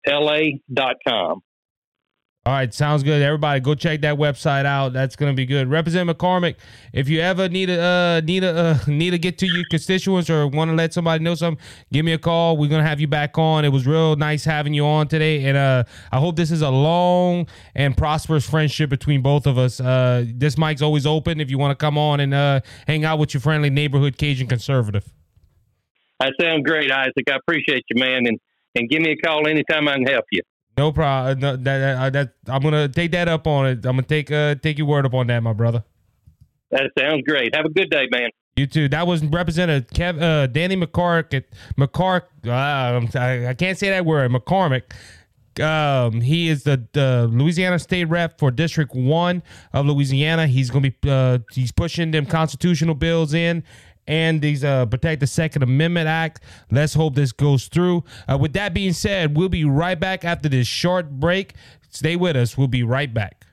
LA dot com. All right, sounds good. Everybody, go check that website out. That's gonna be good. Representative McCormick, if you ever need a uh, need a uh, need to get to your constituents or want to let somebody know something, give me a call. We're gonna have you back on. It was real nice having you on today, and uh, I hope this is a long and prosperous friendship between both of us. Uh, this mic's always open if you want to come on and uh, hang out with your friendly neighborhood Cajun conservative. That sounds great, Isaac. I appreciate you, man, and and give me a call anytime I can help you. No problem. No, that, that, that, I'm gonna take that up on it. I'm gonna take uh take your word up on that, my brother. That sounds great. Have a good day, man. You too. That was Representative Kev, uh, Danny McCark at McCark. Uh, I, I can't say that word. McCormick. Um, he is the, the Louisiana state rep for District One of Louisiana. He's gonna be uh, he's pushing them constitutional bills in, and these uh, protect the Second Amendment Act. Let's hope this goes through. Uh, with that being said, we'll be right back after this short break. Stay with us. We'll be right back.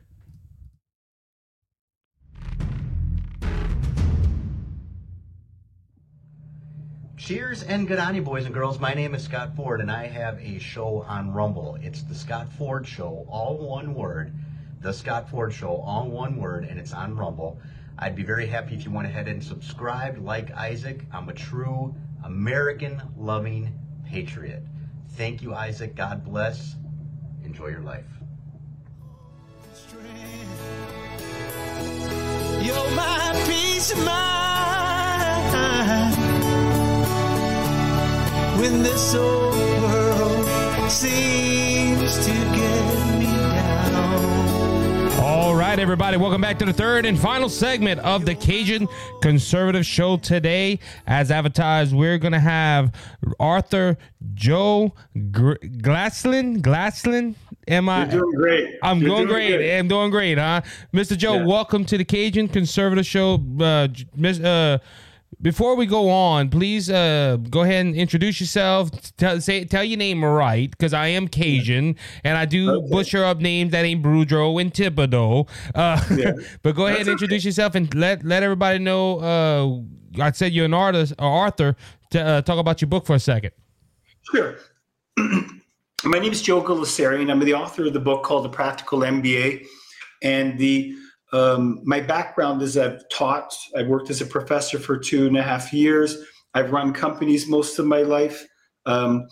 Cheers and good on you, boys and girls. My name is Scott Ford, and I have a show on Rumble. It's the Scott Ford Show, all one word. The Scott Ford Show, all one word, and it's on Rumble. I'd be very happy if you went ahead and subscribed like Isaac. I'm a true American loving patriot. Thank you, Isaac. God bless. Enjoy your life. You're my peace of mind when this old world seems to get all right, everybody, welcome back to the third and final segment of the Cajun Conservative Show today. As advertised, we're going to have Arthur Joe Gr- Glaslin. Glaslin, am I? You're doing great. I'm You're doing great. I'm doing great, huh? Mr. Joe, yeah. welcome to the Cajun Conservative Show. Uh, uh, before we go on, please uh, go ahead and introduce yourself. Tell, say, tell your name right, because I am Cajun and I do okay. butcher up names that ain't Boudreaux and Thibodeau. Uh, yeah. [LAUGHS] but go ahead and introduce okay. yourself and let let everybody know. Uh, I said you're an artist, or author. To uh, talk about your book for a second. Sure. [CLEARS THROAT] My name is Joe Gulesserian. I'm the author of the book called The Practical MBA, and the um, my background is I've taught, I've worked as a professor for two and a half years. I've run companies most of my life, um,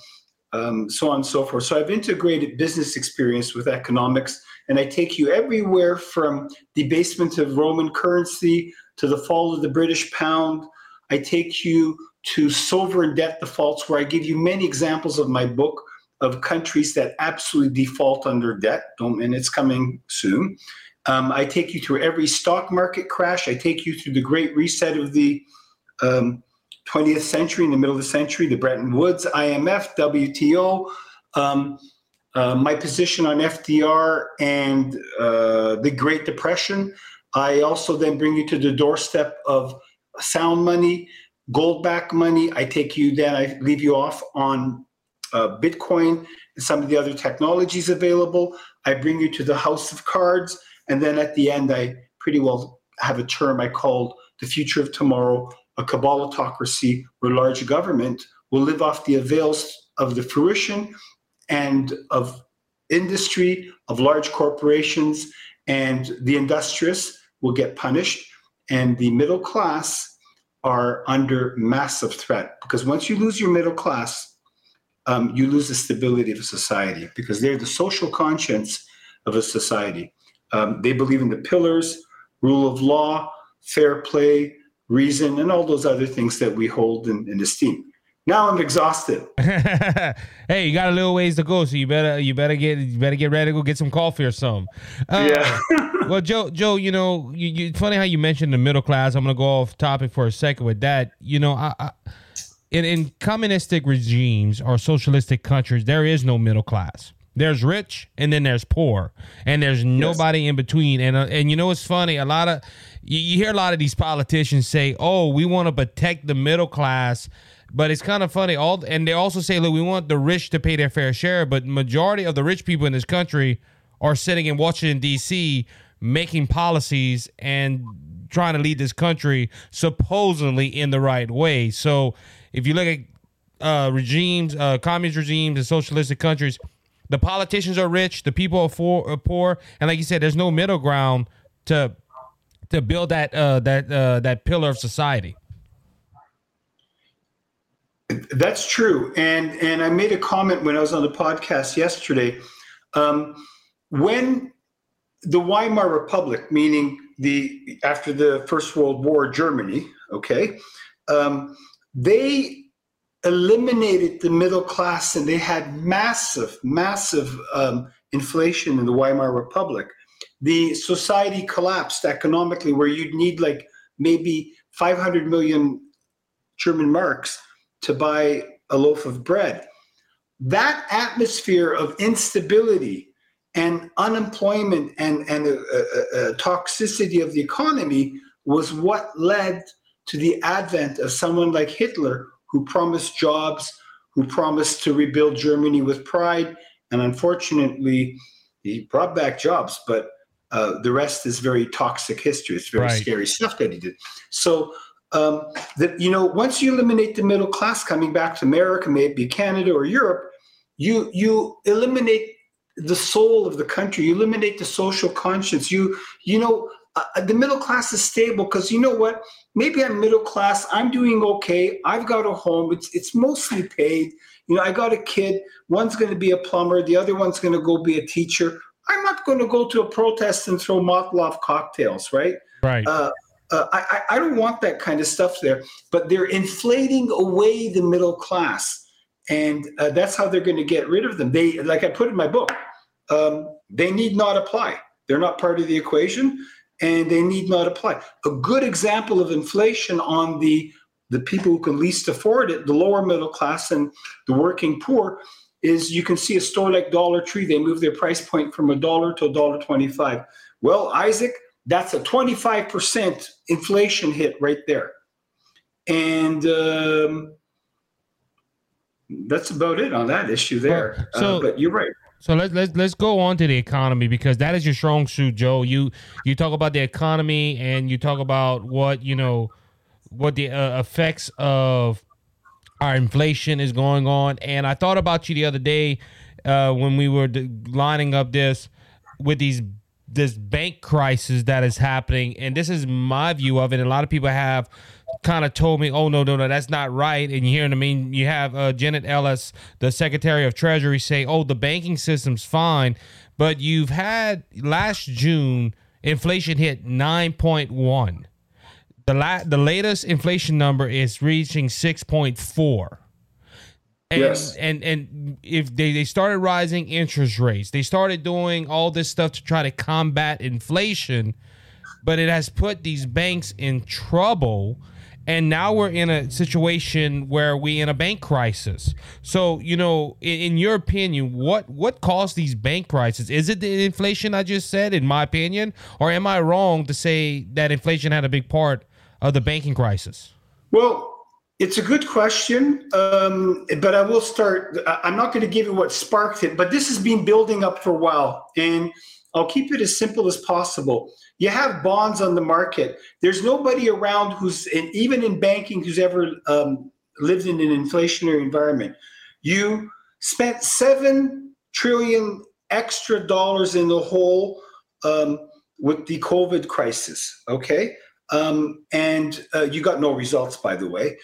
um, so on and so forth. So I've integrated business experience with economics, and I take you everywhere from the basement of Roman currency to the fall of the British pound. I take you to sovereign debt defaults, where I give you many examples of my book of countries that absolutely default under debt. And it's coming soon. Um, I take you through every stock market crash. I take you through the great reset of the um, 20th century, in the middle of the century, the Bretton Woods, IMF, WTO, um, uh, my position on FDR and uh, the Great Depression. I also then bring you to the doorstep of sound money, gold back money. I take you then, I leave you off on uh, Bitcoin and some of the other technologies available. I bring you to the House of Cards. And then at the end, I pretty well have a term I called the future of tomorrow, a cabalotocracy where large government will live off the avails of the fruition and of industry, of large corporations, and the industrious will get punished. and the middle class are under massive threat because once you lose your middle class, um, you lose the stability of a society because they're the social conscience of a society. Um, they believe in the pillars, rule of law, fair play, reason, and all those other things that we hold in, in esteem. Now I'm exhausted. [LAUGHS] hey, you got a little ways to go, so you better you better get you better get ready to go get some coffee or something. Uh, Yeah. [LAUGHS] well, Joe, Joe, you know, you, you, it's funny how you mentioned the middle class. I'm gonna go off topic for a second with that. You know, I, I in in communistic regimes or socialistic countries, there is no middle class. There's rich and then there's poor, and there's nobody in between. And uh, and you know what's funny? A lot of you, you hear a lot of these politicians say, "Oh, we want to protect the middle class." But it's kind of funny. All and they also say, "Look, we want the rich to pay their fair share." But majority of the rich people in this country are sitting in Washington D.C. making policies and trying to lead this country supposedly in the right way. So if you look at uh, regimes, uh, communist regimes, and socialistic countries, the politicians are rich, the people are, for, are poor, and like you said, there's no middle ground to to build that uh, that uh, that pillar of society. That's true, and and I made a comment when I was on the podcast yesterday. Um, when the Weimar Republic, meaning the after the First World War, Germany, okay, um, they eliminated the middle class, and they had massive, massive um, inflation in the Weimar Republic. The society collapsed economically, where you'd need like maybe 500 million German marks to buy a loaf of bread. That atmosphere of instability and unemployment and, and a, a, a toxicity of the economy was what led to the advent of someone like Hitler, who promised jobs, who promised to rebuild Germany with pride. And unfortunately, he brought back jobs, but uh, the rest is very toxic history. It's very Right. scary stuff that he did. So, um, that you know, once you eliminate the middle class coming back to America, maybe Canada or Europe, you you eliminate the soul of the country. You eliminate the social conscience. You you know, uh, the middle class is stable because you know what? Maybe I'm middle class. I'm doing okay. I've got a home. It's it's mostly paid. You know, I got a kid. One's going to be a plumber. The other one's going to go be a teacher. I'm not going to go to a protest and throw Molotov cocktails, right? Right. Uh, uh, I, I I don't want that kind of stuff there. But they're inflating away the middle class, and uh, that's how they're going to get rid of them. They, like I put in my book, um, they need not apply. They're not part of the equation, and they need not apply. A good example of inflation on the the people who can least afford it, the lower middle class and the working poor, is you can see a store like Dollar Tree. They move their price point from a dollar to a dollar twenty-five. Well, Isaac, that's a 25% inflation hit right there. And um, that's about it on that issue there. So- uh, but you're right. So let's let's let's go on to the economy because that is your strong suit, Joe. You you talk about the economy and you talk about what you know what the uh, effects of our inflation is going on. And I thought about you the other day uh, when we were d- lining up this with these this bank crisis that is happening, and this is my view of it. And a lot of people have kind of told me, "Oh no, no, no, that's not right." And you hear, I mean, you have uh, Janet Yellen, the Secretary of Treasury, say, "Oh, the banking system's fine," but you've had last June inflation hit nine point one. The la- the latest inflation number is reaching six point four. And, Yes. and and if they, they started rising interest rates, they started doing all this stuff to try to combat inflation, but it has put these banks in trouble. And now we're in a situation where we in a bank crisis. So, you know, in, in your opinion, what what caused these bank crises? Is it the inflation I just said, in my opinion, or am I wrong to say that inflation had a big part of the banking crisis? Well, it's a good question, um, but I will start. I'm not going to give you what sparked it, but this has been building up for a while, and I'll keep it as simple as possible. You have bonds on the market. There's nobody around who's, even in banking, who's ever um, lived in an inflationary environment. You spent seven trillion extra dollars in the hole um, with the COVID crisis. Okay, um, and uh, you got no results, by the way.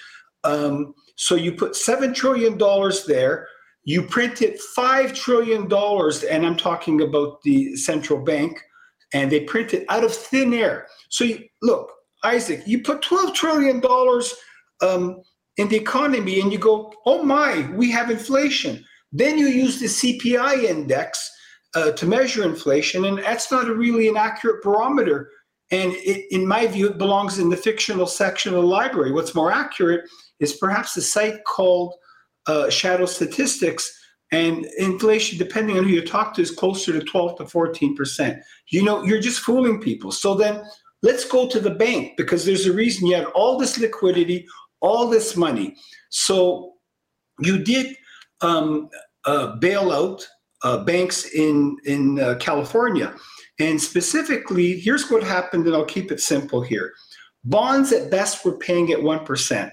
Um, so you put $7 trillion there. You printed $5 trillion, and I'm talking about the central bank, and they print it out of thin air. So you, look, Isaac, you put $12 trillion um, in the economy, and you go, oh my, we have inflation. Then you use the CPI index uh, to measure inflation, and that's not a really an accurate barometer. And it, in my view, it belongs in the fictional section of the library. What's more accurate is perhaps a site called uh, Shadow Statistics, and inflation, depending on who you talk to, is closer to 12 to 14 percent. You know, you're just fooling people. So then let's go to the bank because there's a reason you had all this liquidity, all this money. So you did um, uh, bail out uh, banks in in uh, California, and specifically, here's what happened, and I'll keep it simple here. Bonds at best were paying at one percent,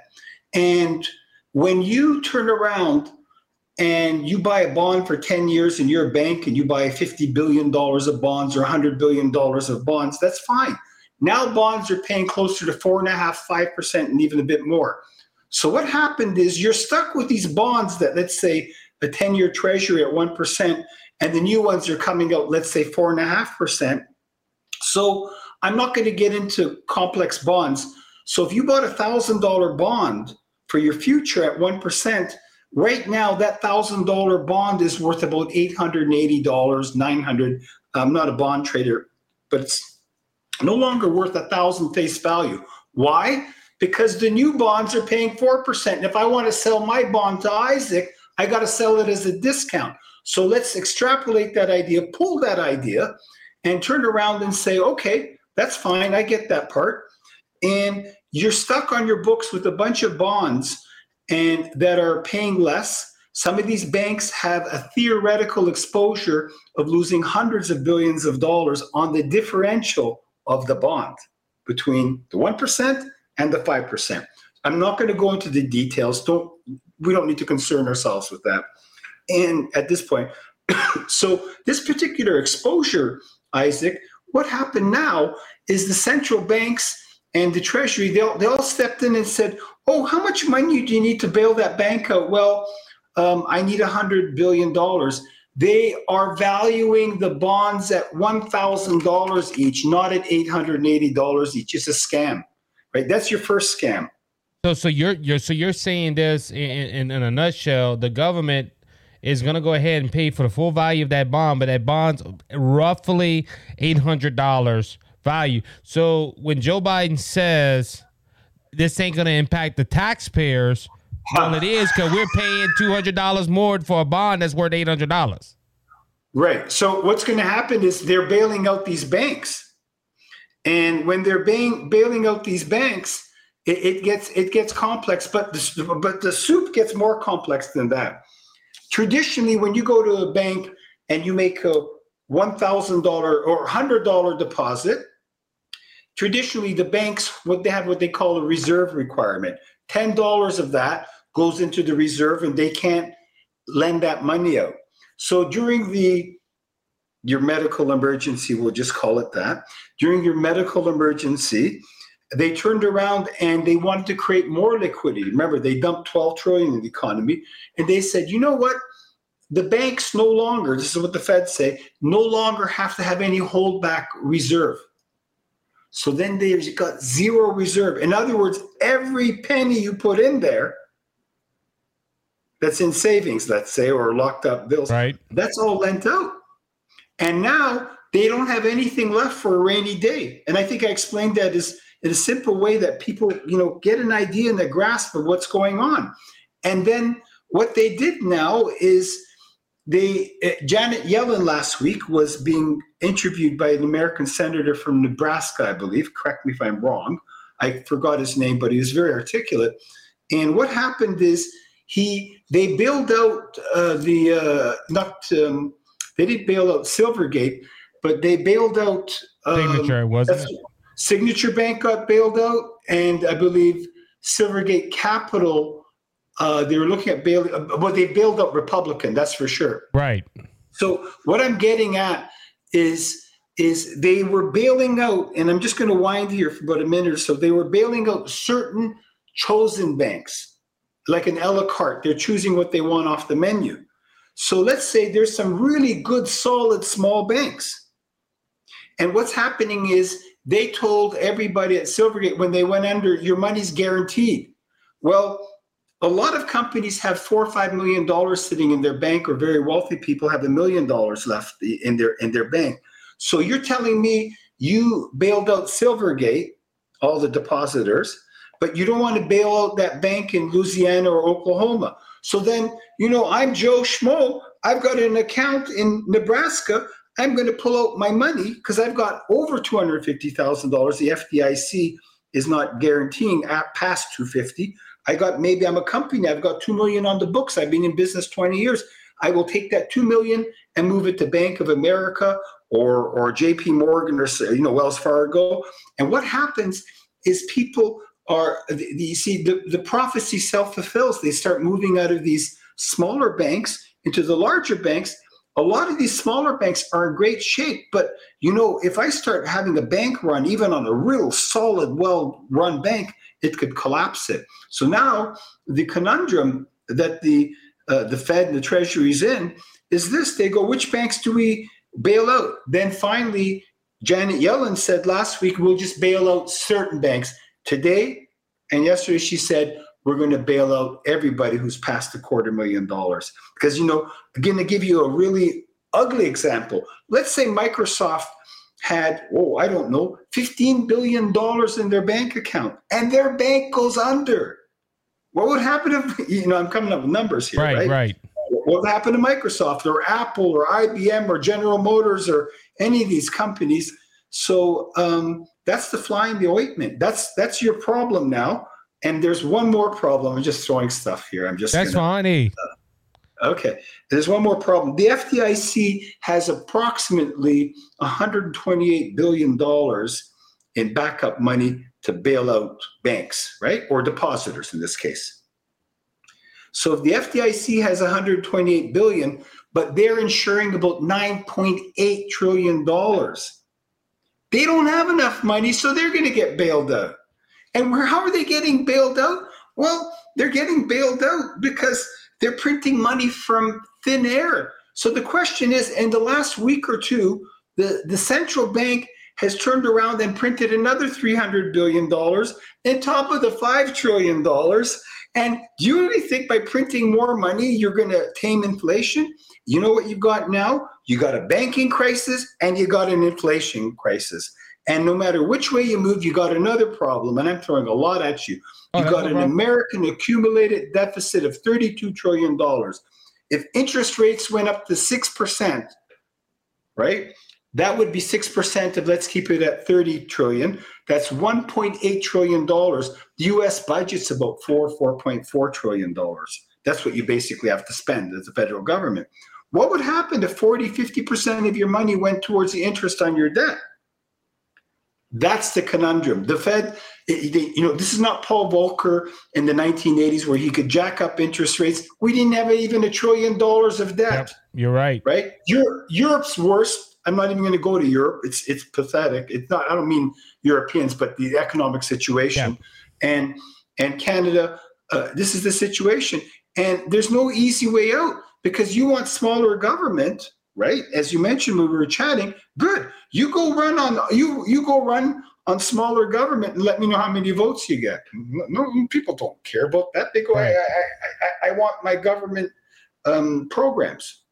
and when you turn around and you buy a bond for 10 years and you're a bank and you buy $50 billion of bonds or $100 billion of bonds, that's fine. Now bonds are paying closer to four and a half, five percent, and even a bit more. So what happened is you're stuck with these bonds that let's say a 10-year treasury at one percent, and the new ones are coming out, let's say four and a half percent. So I'm not going to get into complex bonds. So if you bought a thousand dollar bond for your future at one percent, right now that thousand dollar bond is worth about eight hundred and eighty dollars, nine hundred. I'm not a bond trader, but it's no longer worth a thousand face value. Why? Because the new bonds are paying 4%. And if I want to sell my bond to Isaac, I got to sell it as a discount. So let's extrapolate that idea, pull that idea, and turn around and say, okay, that's fine. I get that part. And you're stuck on your books with a bunch of bonds and that are paying less. Some of these banks have a theoretical exposure of losing hundreds of billions of dollars on the differential of the bond between the 1% and the 5%. I'm not going to go into the details. Don't we don't need to concern ourselves with that. And at this point, [COUGHS] so this particular exposure, Isaac, what happened now is the central banks and the treasury, they all, they all stepped in and said, oh, how much money do you need to bail that bank out? Well, um, I need $100 billion. They are valuing the bonds at $1,000 each, not at $880 each. It's a scam, right? That's your first scam. So, so you're you're so you're saying this in, in, in a nutshell. The government is going to go ahead and pay for the full value of that bond, but that bond's roughly eight hundred dollars value. So when Joe Biden says this ain't going to impact the taxpayers, well, it is because we're paying two hundred dollars more for a bond that's worth eight hundred dollars. Right. So what's going to happen is they're bailing out these banks, and when they're bail- bailing out these banks, it, it, gets it gets complex. But the, but the soup gets more complex than that. Traditionally, when you go to a bank and you make a one thousand dollar or hundred dollar deposit, traditionally the banks what they have what they call a reserve requirement. Ten dollars of that goes into the reserve and they can't lend that money out. So during the your medical emergency, we'll just call it that. During your medical emergency, they turned around and they wanted to create more liquidity. Remember, they dumped 12 trillion in the economy, and they said, you know what? The banks no longer, this is what the Fed say, no longer have to have any holdback reserve. So then they've got zero reserve. In other words, every penny you put in there that's in savings, let's say, or locked up bills. Right. That's all lent out. And now they don't have anything left for a rainy day. And I think I explained that as in a simple way that people, you know, get an idea and a grasp of what's going on. And then what they did now is they uh, Janet Yellen last week was being interviewed by an American senator from Nebraska, I believe. Correct me if I'm wrong. I forgot his name, but he was very articulate. And what happened is he they bailed out uh, the uh, not um, they didn't bail out Silvergate, but they bailed out um, Signature wasn't it? Signature Bank got bailed out, and I believe Silvergate Capital. Uh, they were looking at bail, uh, but they bailed out Republican. That's for sure. Right. So what I'm getting at is is they were bailing out, and I'm just going to wind here for about a minute or so. They were bailing out certain chosen banks, like an a la carte. They're choosing what they want off the menu. So let's say there's some really good, solid small banks. And what's happening is they told everybody at Silvergate when they went under, your money's guaranteed. Well, a lot of companies have four or five million dollars sitting in their bank, or very wealthy people have a million dollars left in their in their bank. So you're telling me you bailed out Silvergate, all the depositors, but you don't want to bail out that bank in Louisiana or Oklahoma. So then, you know, I'm Joe Schmo. I've got an account in Nebraska. I'm going to pull out my money because I've got over two hundred fifty thousand dollars. The FDIC is not guaranteeing at past two fifty. I got maybe I'm a company. I've got two million on the books. I've been in business twenty years. I will take that two million and move it to Bank of America or or J.P. Morgan or you know Wells Fargo. And what happens is people are you see the, the prophecy self-fulfills. They start moving out of these smaller banks into the larger banks. A lot of these smaller banks are in great shape, but you know, if I start having a bank run, even on a real solid, well-run bank, it could collapse it. So now the conundrum that the uh, the Fed and the Treasury is in is this: they go, which banks do we bail out? Then finally, Janet Yellen said last week, we'll just bail out certain banks. Today and yesterday, she said we're going to bail out everybody who's past a quarter million dollars. Because you know, again, to give you a really ugly example, let's say Microsoft had, oh, I don't know, $15 billion in their bank account and their bank goes under. What would happen if, [LAUGHS] you know, I'm coming up with numbers here, Right, right? right. What would happen to Microsoft or Apple or IBM or General Motors or any of these companies? So um, that's the fly in the ointment. That's that's your problem now. And there's one more problem. I'm just throwing stuff here. I'm just That's gonna- funny. Okay. There's one more problem. The FDIC has approximately $128 billion in backup money to bail out banks, right? Or depositors in this case. So if the FDIC has 128 billion, but they're insuring about 9.8 trillion dollars, they don't have enough money, so they're going to get bailed out. And how are they getting bailed out? Well, they're getting bailed out because they're printing money from thin air. So the question is, in the last week or two, the, the central bank has turned around and printed another $300 billion on top of the $5 trillion. And do you really think by printing more money, you're going to tame inflation? You know what you've got now? You got a banking crisis and you got an inflation crisis. And no matter which way you move, you got another problem. And I'm throwing a lot at you. Oh, You got an problem. American accumulated deficit of $32 trillion. If interest rates went up to 6%, right? That would be 6% of let's keep it at 30 trillion. That's 1.8 trillion dollars. The US budget's about 4 4.4 trillion dollars. That's what you basically have to spend as a federal government. What would happen if 40, 50% of your money went towards the interest on your debt? That's the conundrum. The Fed, it- you know, this is not Paul Volcker in the 1980s where he could jack up interest rates. We didn't have even a trillion dollars of debt Yep, you're right. right? Europe, Europe's worse. I'm not even going to go to Europe. It's it's pathetic. It's not. I don't mean Europeans, but the economic situation, and and Canada. Uh, this is the situation, and there's no easy way out because you want smaller government, right? As you mentioned when we were chatting. Good. You go run on you you go run on smaller government and let me know how many votes you get. No, people don't care about that. They go, I. I, I, I want my government um, programs.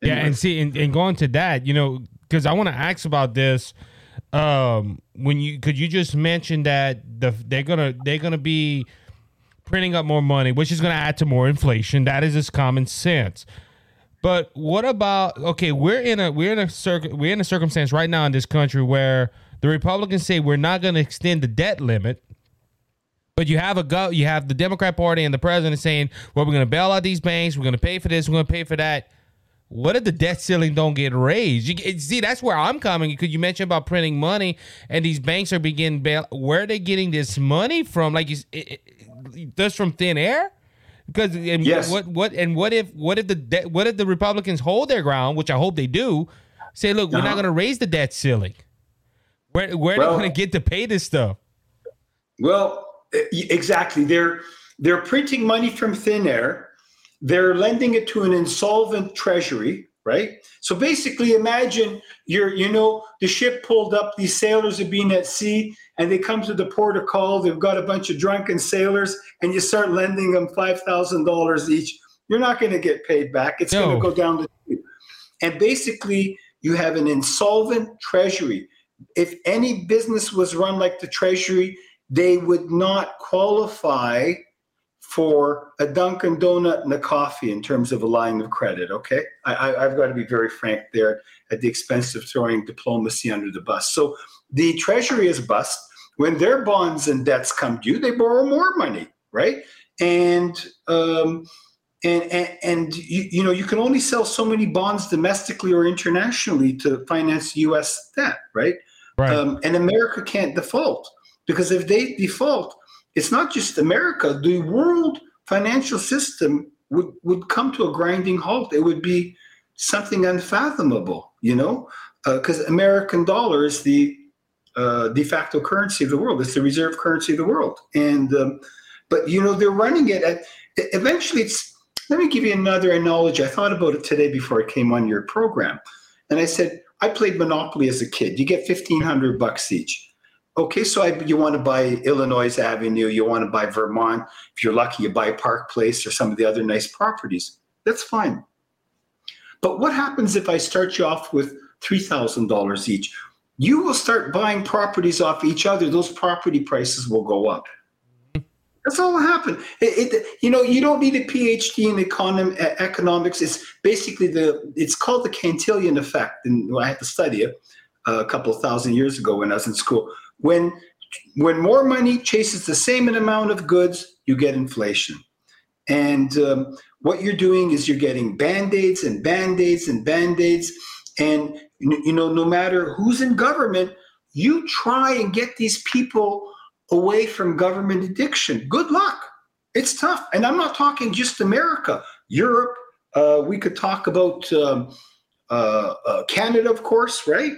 Yeah, and see, and, and going to that, you know, because I want to ask about this. Um, when you could you just mention that the they're gonna they're gonna be printing up more money, which is gonna add to more inflation. That is just common sense. But what about okay? We're in a we're in a circ we're in a circumstance right now in this country where the Republicans say we're not going to extend the debt limit, but you have a go you have the Democrat Party and the president saying, "Well, we're going to bail out these banks. We're going to pay for this. We're going to pay for that." What if the debt ceiling don't get raised? You see, that's where I'm coming because you mentioned about printing money, and these banks are beginning bail. Where are they getting this money from? Like, it, it, just from thin air? Because and Yes. what what and what if what if the de- what if the Republicans hold their ground, which I hope they do? say, look, we're not Uh-huh. going to raise the debt ceiling. Where where are Well- they going to get to pay this stuff? Well, exactly. They're they're printing money from thin air. They're lending it to an insolvent treasury, right? So basically, imagine you're you know the ship pulled up. These sailors are being at sea, and they come to the port of call. They've got a bunch of drunken sailors, and you start lending them five thousand dollars each. You're not going to get paid back. It's going to go down the. And basically, you have an insolvent treasury. If any business was run like the treasury, they would not qualify for a Dunkin' Donut and a coffee in terms of a line of credit. Okay, I, I, I've got to be very frank there at the expense of throwing diplomacy under the bus. So the Treasury is bust. When their bonds and debts come due, they borrow more money, right? And um, and and, and you, you know you can only sell so many bonds domestically or internationally to finance U.S. debt, right? Right. Um, and America can't default because if they default, it's not just America. The world financial system would, would come to a grinding halt. It would be something unfathomable, you know, because American dollar is the uh, de facto currency of the world. It's the reserve currency of the world. And um, but you know they're running it at. Eventually, it's. Let me give you another analogy. I thought about it today before I came on your program, and I said I played Monopoly as a kid. You get fifteen hundred bucks each. Okay, so I, you want to buy Illinois Avenue, you want to buy Vermont. If you're lucky, you buy Park Place or some of the other nice properties. That's fine. But what happens if I start you off with $3,000 each? You will start buying properties off each other. Those property prices will go up. That's all that happened. It, it, you know, you don't need a PhD in econom, economics. It's basically the, it's called the Cantillon effect. And I had to study it uh, a couple thousand years ago when I was in school. When, when more money chases the same amount of goods, you get inflation. And um, what you're doing is you're getting band-aids and band-aids and band-aids. And, you know, no matter who's in government, you try and get these people away from government addiction. Good luck. It's tough. And I'm not talking just America, Europe. Uh, we could talk about um, uh, uh, Canada, of course, right?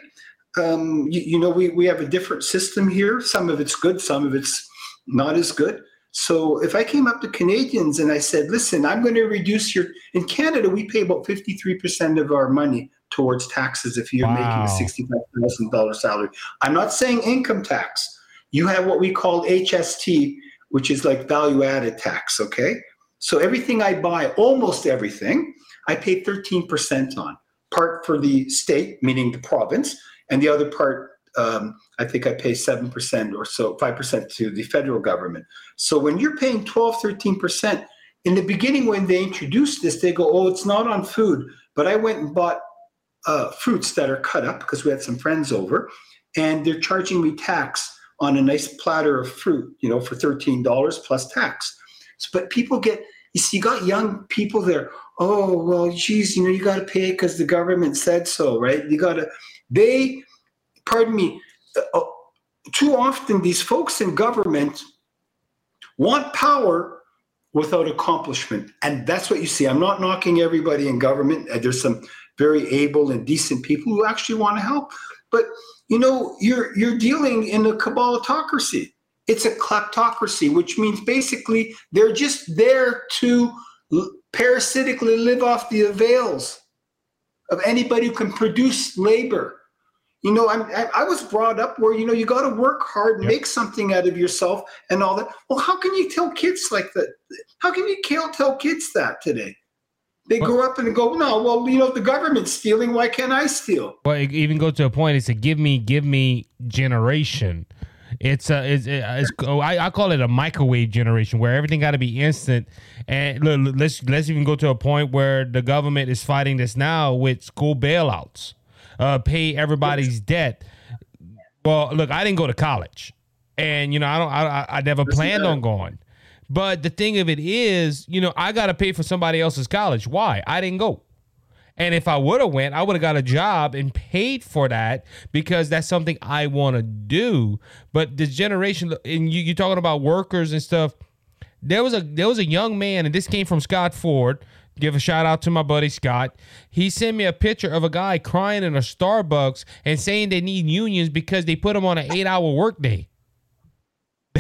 Um, you, you know, we, we have a different system here. Some of it's good, some of it's not as good. So if I came up to Canadians and I said, listen, I'm going to reduce your, in Canada, we pay about 53% of our money towards taxes if you're Wow. making a $65,000 salary. I'm not saying income tax. You have what we call HST, which is like value added tax, okay? So everything I buy, almost everything, I pay 13% on. Part for the state, meaning the province, and the other part, um, I think I pay 7% or so, 5% to the federal government. So when you're paying 12, 13%, in the beginning when they introduced this, they go, oh, it's not on food. But I went and bought uh, fruits that are cut up because we had some friends over, and they're charging me tax on a nice platter of fruit, you know, for $13 plus tax. But people get, you see, you got young people there. Oh, well, geez, you know, you got to pay because the government said so, right? You got to, they, pardon me, uh, too often these folks in government want power without accomplishment. And that's what you see. I'm not knocking everybody in government. Uh, There's some very able and decent people who actually want to help. But you know, you're you're dealing in a cabalotocracy. It's a kleptocracy, which means basically they're just there to l- parasitically live off the avails of anybody who can produce labor. You know, I'm, I, was brought up where you know you got to work hard, and Yep. make something out of yourself, and all that. Well, how can you tell kids like that? How can you tell kids that today? They Well- grow up and go, no, well, you know, the government's stealing. Why can't I steal? Well, it even go to a point. It's a give me, give me generation. It's a, it's, it's oh, I, I call it a microwave generation where everything got to be instant. And look, let's let's even go to a point where the government is fighting this now with school bailouts, uh, pay everybody's debt. Well, look, I didn't go to college, and you know I don't, I- I never planned on going. But the thing of it is, you know, I got to pay for somebody else's college. Why? I didn't go. And if I would have went, I would have got a job and paid for that because that's something I want to do. But this generation, and you you talking about workers and stuff. There was a there was a young man, and this came from Scott Ford. give a shout out to my buddy Scott. He sent me a picture of a guy crying in a Starbucks and saying they need unions because they put him on an eight hour workday.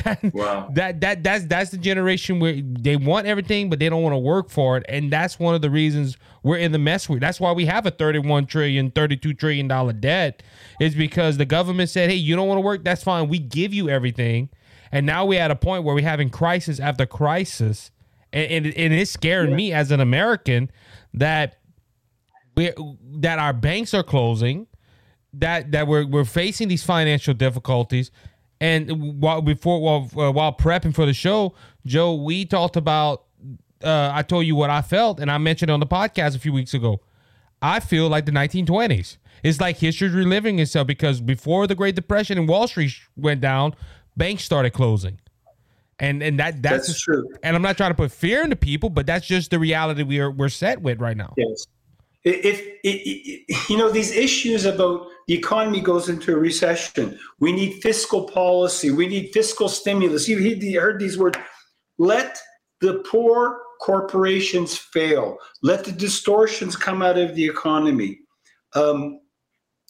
That, Wow. that that that's that's the generation where they want everything but they don't want to work for it. And that's one of the reasons we're in the mess we that's why we have a 31 trillion 32 trillion dollar debt is because the government said hey you don't want to work? That's fine. We give you everything. And now we're at a point where we're having crisis after crisis. And, and, and it's scaring me as an american that we that our banks are closing that that we're we're facing these financial difficulties and while before while uh, while prepping for the show joe we talked about uh, i told you what i felt and i mentioned on the podcast a few weeks ago i feel like the 1920s it's like history reliving itself because before the great depression and wall street went down banks started closing and and that that's, That's true. and i'm not trying to put fear into people but that's just the reality we are we're set with right now Yes. If, you know these issues about the economy goes into a recession, we need fiscal policy, we need fiscal stimulus. You heard these words. Let the poor corporations fail. Let the distortions come out of the economy. Um,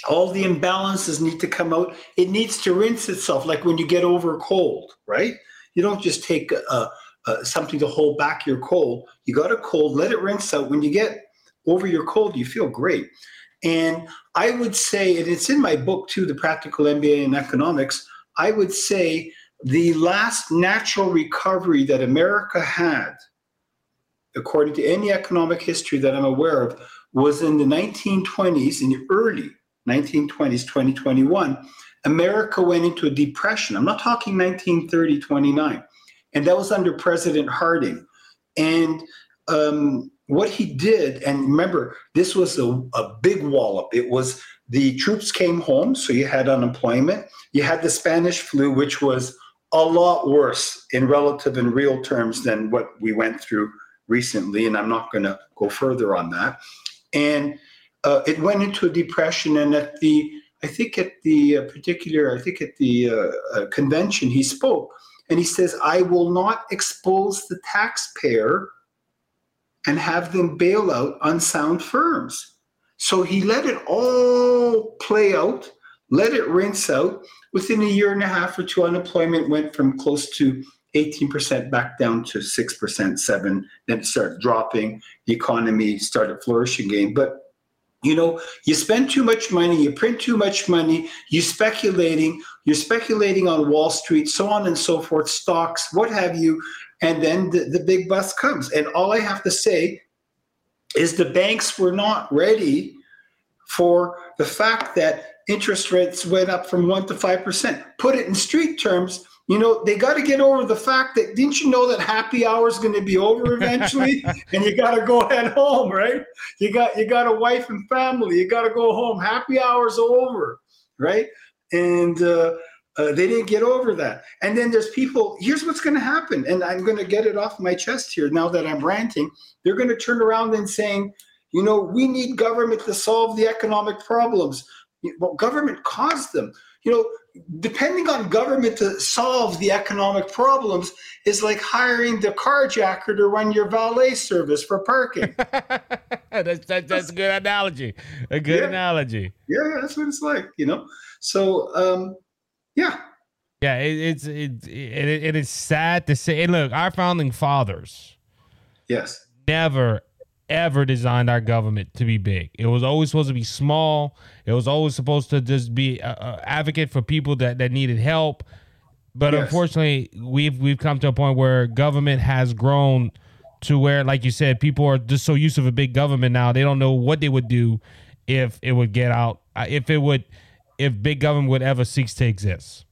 all the imbalances need to come out. It needs to rinse itself, like when you get over a cold, right? You don't just take uh uh something to hold back your cold. You got a cold, let it rinse out. When you get over your cold, you feel great. And I would say, and it's in my book too, The Practical MBA in Economics, I would say the last natural recovery that America had, according to any economic history that I'm aware of, was in the 1920s, in the early 1920s, 2021. America went into a depression. I'm not talking 1930, 29. And that was under President Harding. And um, what he did, and remember, this was a, a big wallop. It was the troops came home, so you had unemployment. You had the Spanish flu, which was a lot worse in relative and real terms than what we went through recently. And I'm not going to go further on that. And uh, it went into a depression. And at the, I think at the uh, particular, I think at the uh, uh, convention, he spoke and he says, I will not expose the taxpayer and have them bail out unsound firms. So he let it all play out, let it rinse out. Within a year and a half or two, unemployment went from close to 18% back down to 6%, 7 then it started dropping. The economy started flourishing again. But you know, you spend too much money, you print too much money, you're speculating, you're speculating on Wall Street, so on and so forth, stocks, what have you, and then the, the big bust comes. And all I have to say is the banks were not ready for the fact that interest rates went up from 1 to 5%. Put it in street terms, you know, they got to get over the fact that didn't you know that happy hour is going to be over eventually [LAUGHS] and you got to go head home, right? You got you got a wife and family, you got to go home. Happy hour's over, right? And uh, uh, they didn't get over that. And then there's people, here's what's going to happen. And I'm going to get it off my chest here now that I'm ranting. They're going to turn around and saying, you know, we need government to solve the economic problems. Well, government caused them. You know, depending on government to solve the economic problems is like hiring the carjacker to run your valet service for parking. [LAUGHS] that's, that's that's a good analogy. A good Yeah. analogy. yeah, that's what it's like, you know. So, um, yeah, Yeah, it, it's it, it it is sad to say. And look, our founding fathers yes, never ever designed our government to be big. It was always supposed to be small. It was always supposed to just be a, a advocate for people that that needed help. But Yes. unfortunately, we've we've come to a point where government has grown to where, like you said, people are just so used to a big government now they don't know what they would do if it would get out, if it would, if big government would ever cease to exist.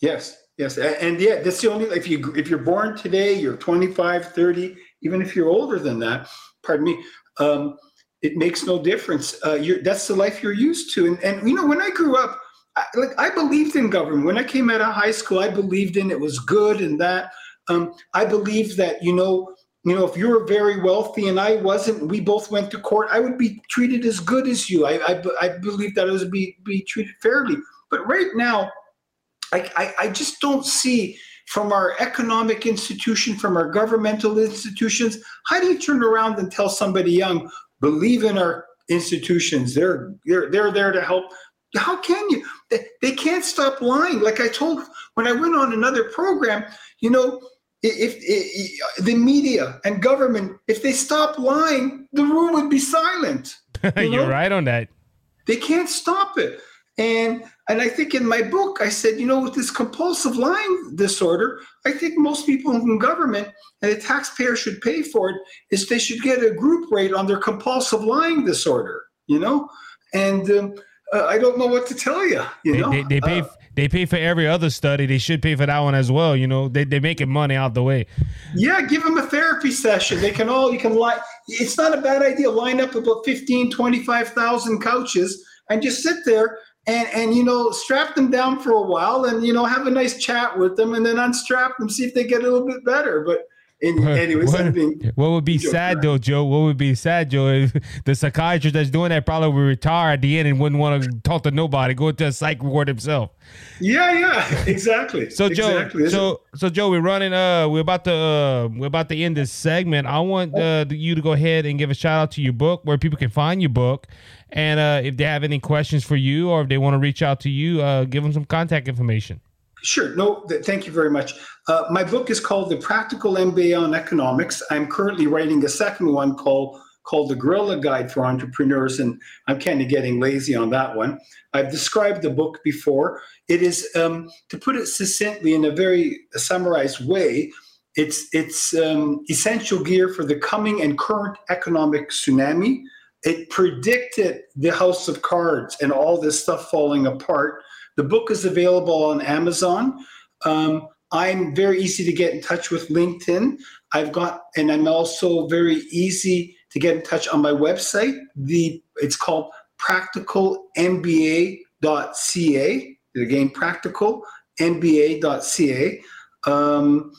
yes, yes. And, yeah, that's the only, if you, if you're born today, you're 25, 30, even if you're older than that, pardon me, um, it makes no difference. Uh, you're, that's the life you're used to. And, and you know, when I grew up, I, like I believed in government. When I came out of high school, I believed in it was good and that. Um, I believed that you know, you know, if you were very wealthy and I wasn't, we both went to court. I would be treated as good as you. I I, I believe that I was be be treated fairly. But right now, I, I I just don't see from our economic institution, from our governmental institutions. How do you turn around and tell somebody young, believe in our institutions? They're they're they're there to help. How can you? They can't stop lying. Like I told when I went on another program, you know, if, if, if, the media and government, if they stop lying, the room would be silent. [LAUGHS] You are right on that. They can't stop it. And and I think in my book I said, you know, with this compulsive lying disorder, I think most people in government and the taxpayer should pay for it is they should get a group rate on their compulsive lying disorder. You know, and um, uh, I don't know what to tell you. You they, know, they, they pay. Uh, they pay for every other study. They should pay for that one as well. You know, they they making money out the way. Yeah, give them a therapy session. They can all you can line. It's not a bad idea. Line up about 15, 25,000 couches and just sit there and and you know strap them down for a while and you know have a nice chat with them and then unstrap them see if they get a little bit better but anyways, what, what would be sad though, Joe? What would be sad, Joe? If the psychiatrist that's doing that probably would retire at the end and wouldn't want to talk to nobody, go to a psych ward himself. Yeah, yeah, [LAUGHS] exactly. So Joe, exactly. so so Joe, we're running. Uh, we're about to uh, we're about to end this segment. I want uh, you to go ahead and give a shout out to your book, where people can find your book, and uh, if they have any questions for you or if they want to reach out to you, uh, give them some contact information. Sure. No, th- thank you very much. Uh, my book is called The Practical MBA on Economics. I'm currently writing a second one called called The Guerrilla Guide for Entrepreneurs, and I'm kind of getting lazy on that one. I've described the book before. It is, um, to put it succinctly in a very summarized way, it's it's um, essential gear for the coming and current economic tsunami. It predicted the House of Cards and all this stuff falling apart the book is available on Amazon. Um, I'm very easy to get in touch with LinkedIn. I've got, and I'm also very easy to get in touch on my website. The it's called practicalmba.ca. Again, practicalmba.ca. Um,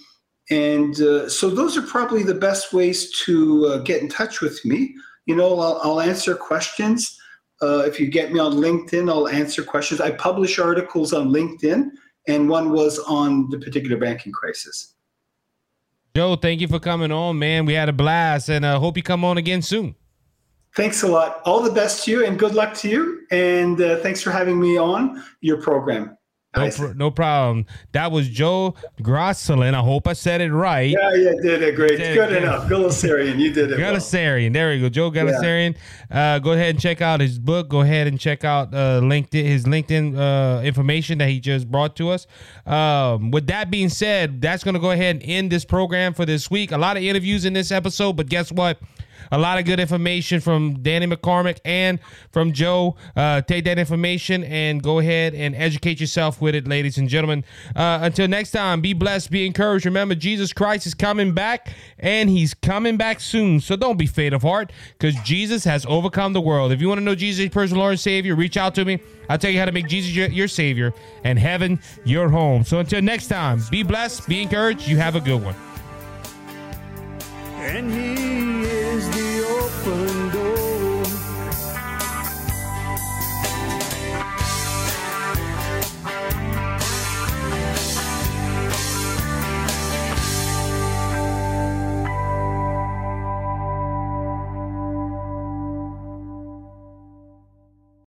and uh, so those are probably the best ways to uh, get in touch with me. You know, I'll, I'll answer questions. Uh, if you get me on LinkedIn, I'll answer questions. I publish articles on LinkedIn, and one was on the particular banking crisis. Joe, thank you for coming on, man. We had a blast, and I uh, hope you come on again soon. Thanks a lot. All the best to you, and good luck to you. And uh, thanks for having me on your program. No, pr- no problem. That was Joe Grosselin. I hope I said it right. Yeah, you did it great. Did Good it, enough. Gulesserian, you did it. Gulesserian. Well. There we go. Joe Gulesserian. Yeah. Uh, go ahead and check out his book. Go ahead and check out uh, LinkedIn, his LinkedIn uh, information that he just brought to us. Um, with that being said, that's going to go ahead and end this program for this week. A lot of interviews in this episode, but guess what? A lot of good information from Danny McCormick and from Joe. Uh, take that information and go ahead and educate yourself with it, ladies and gentlemen. Uh, until next time, be blessed, be encouraged. Remember, Jesus Christ is coming back and he's coming back soon. So don't be faint of heart because Jesus has overcome the world. If you want to know Jesus, your personal Lord and Savior, reach out to me. I'll tell you how to make Jesus your, your Savior and heaven your home. So until next time, be blessed, be encouraged. You have a good one and He is the open.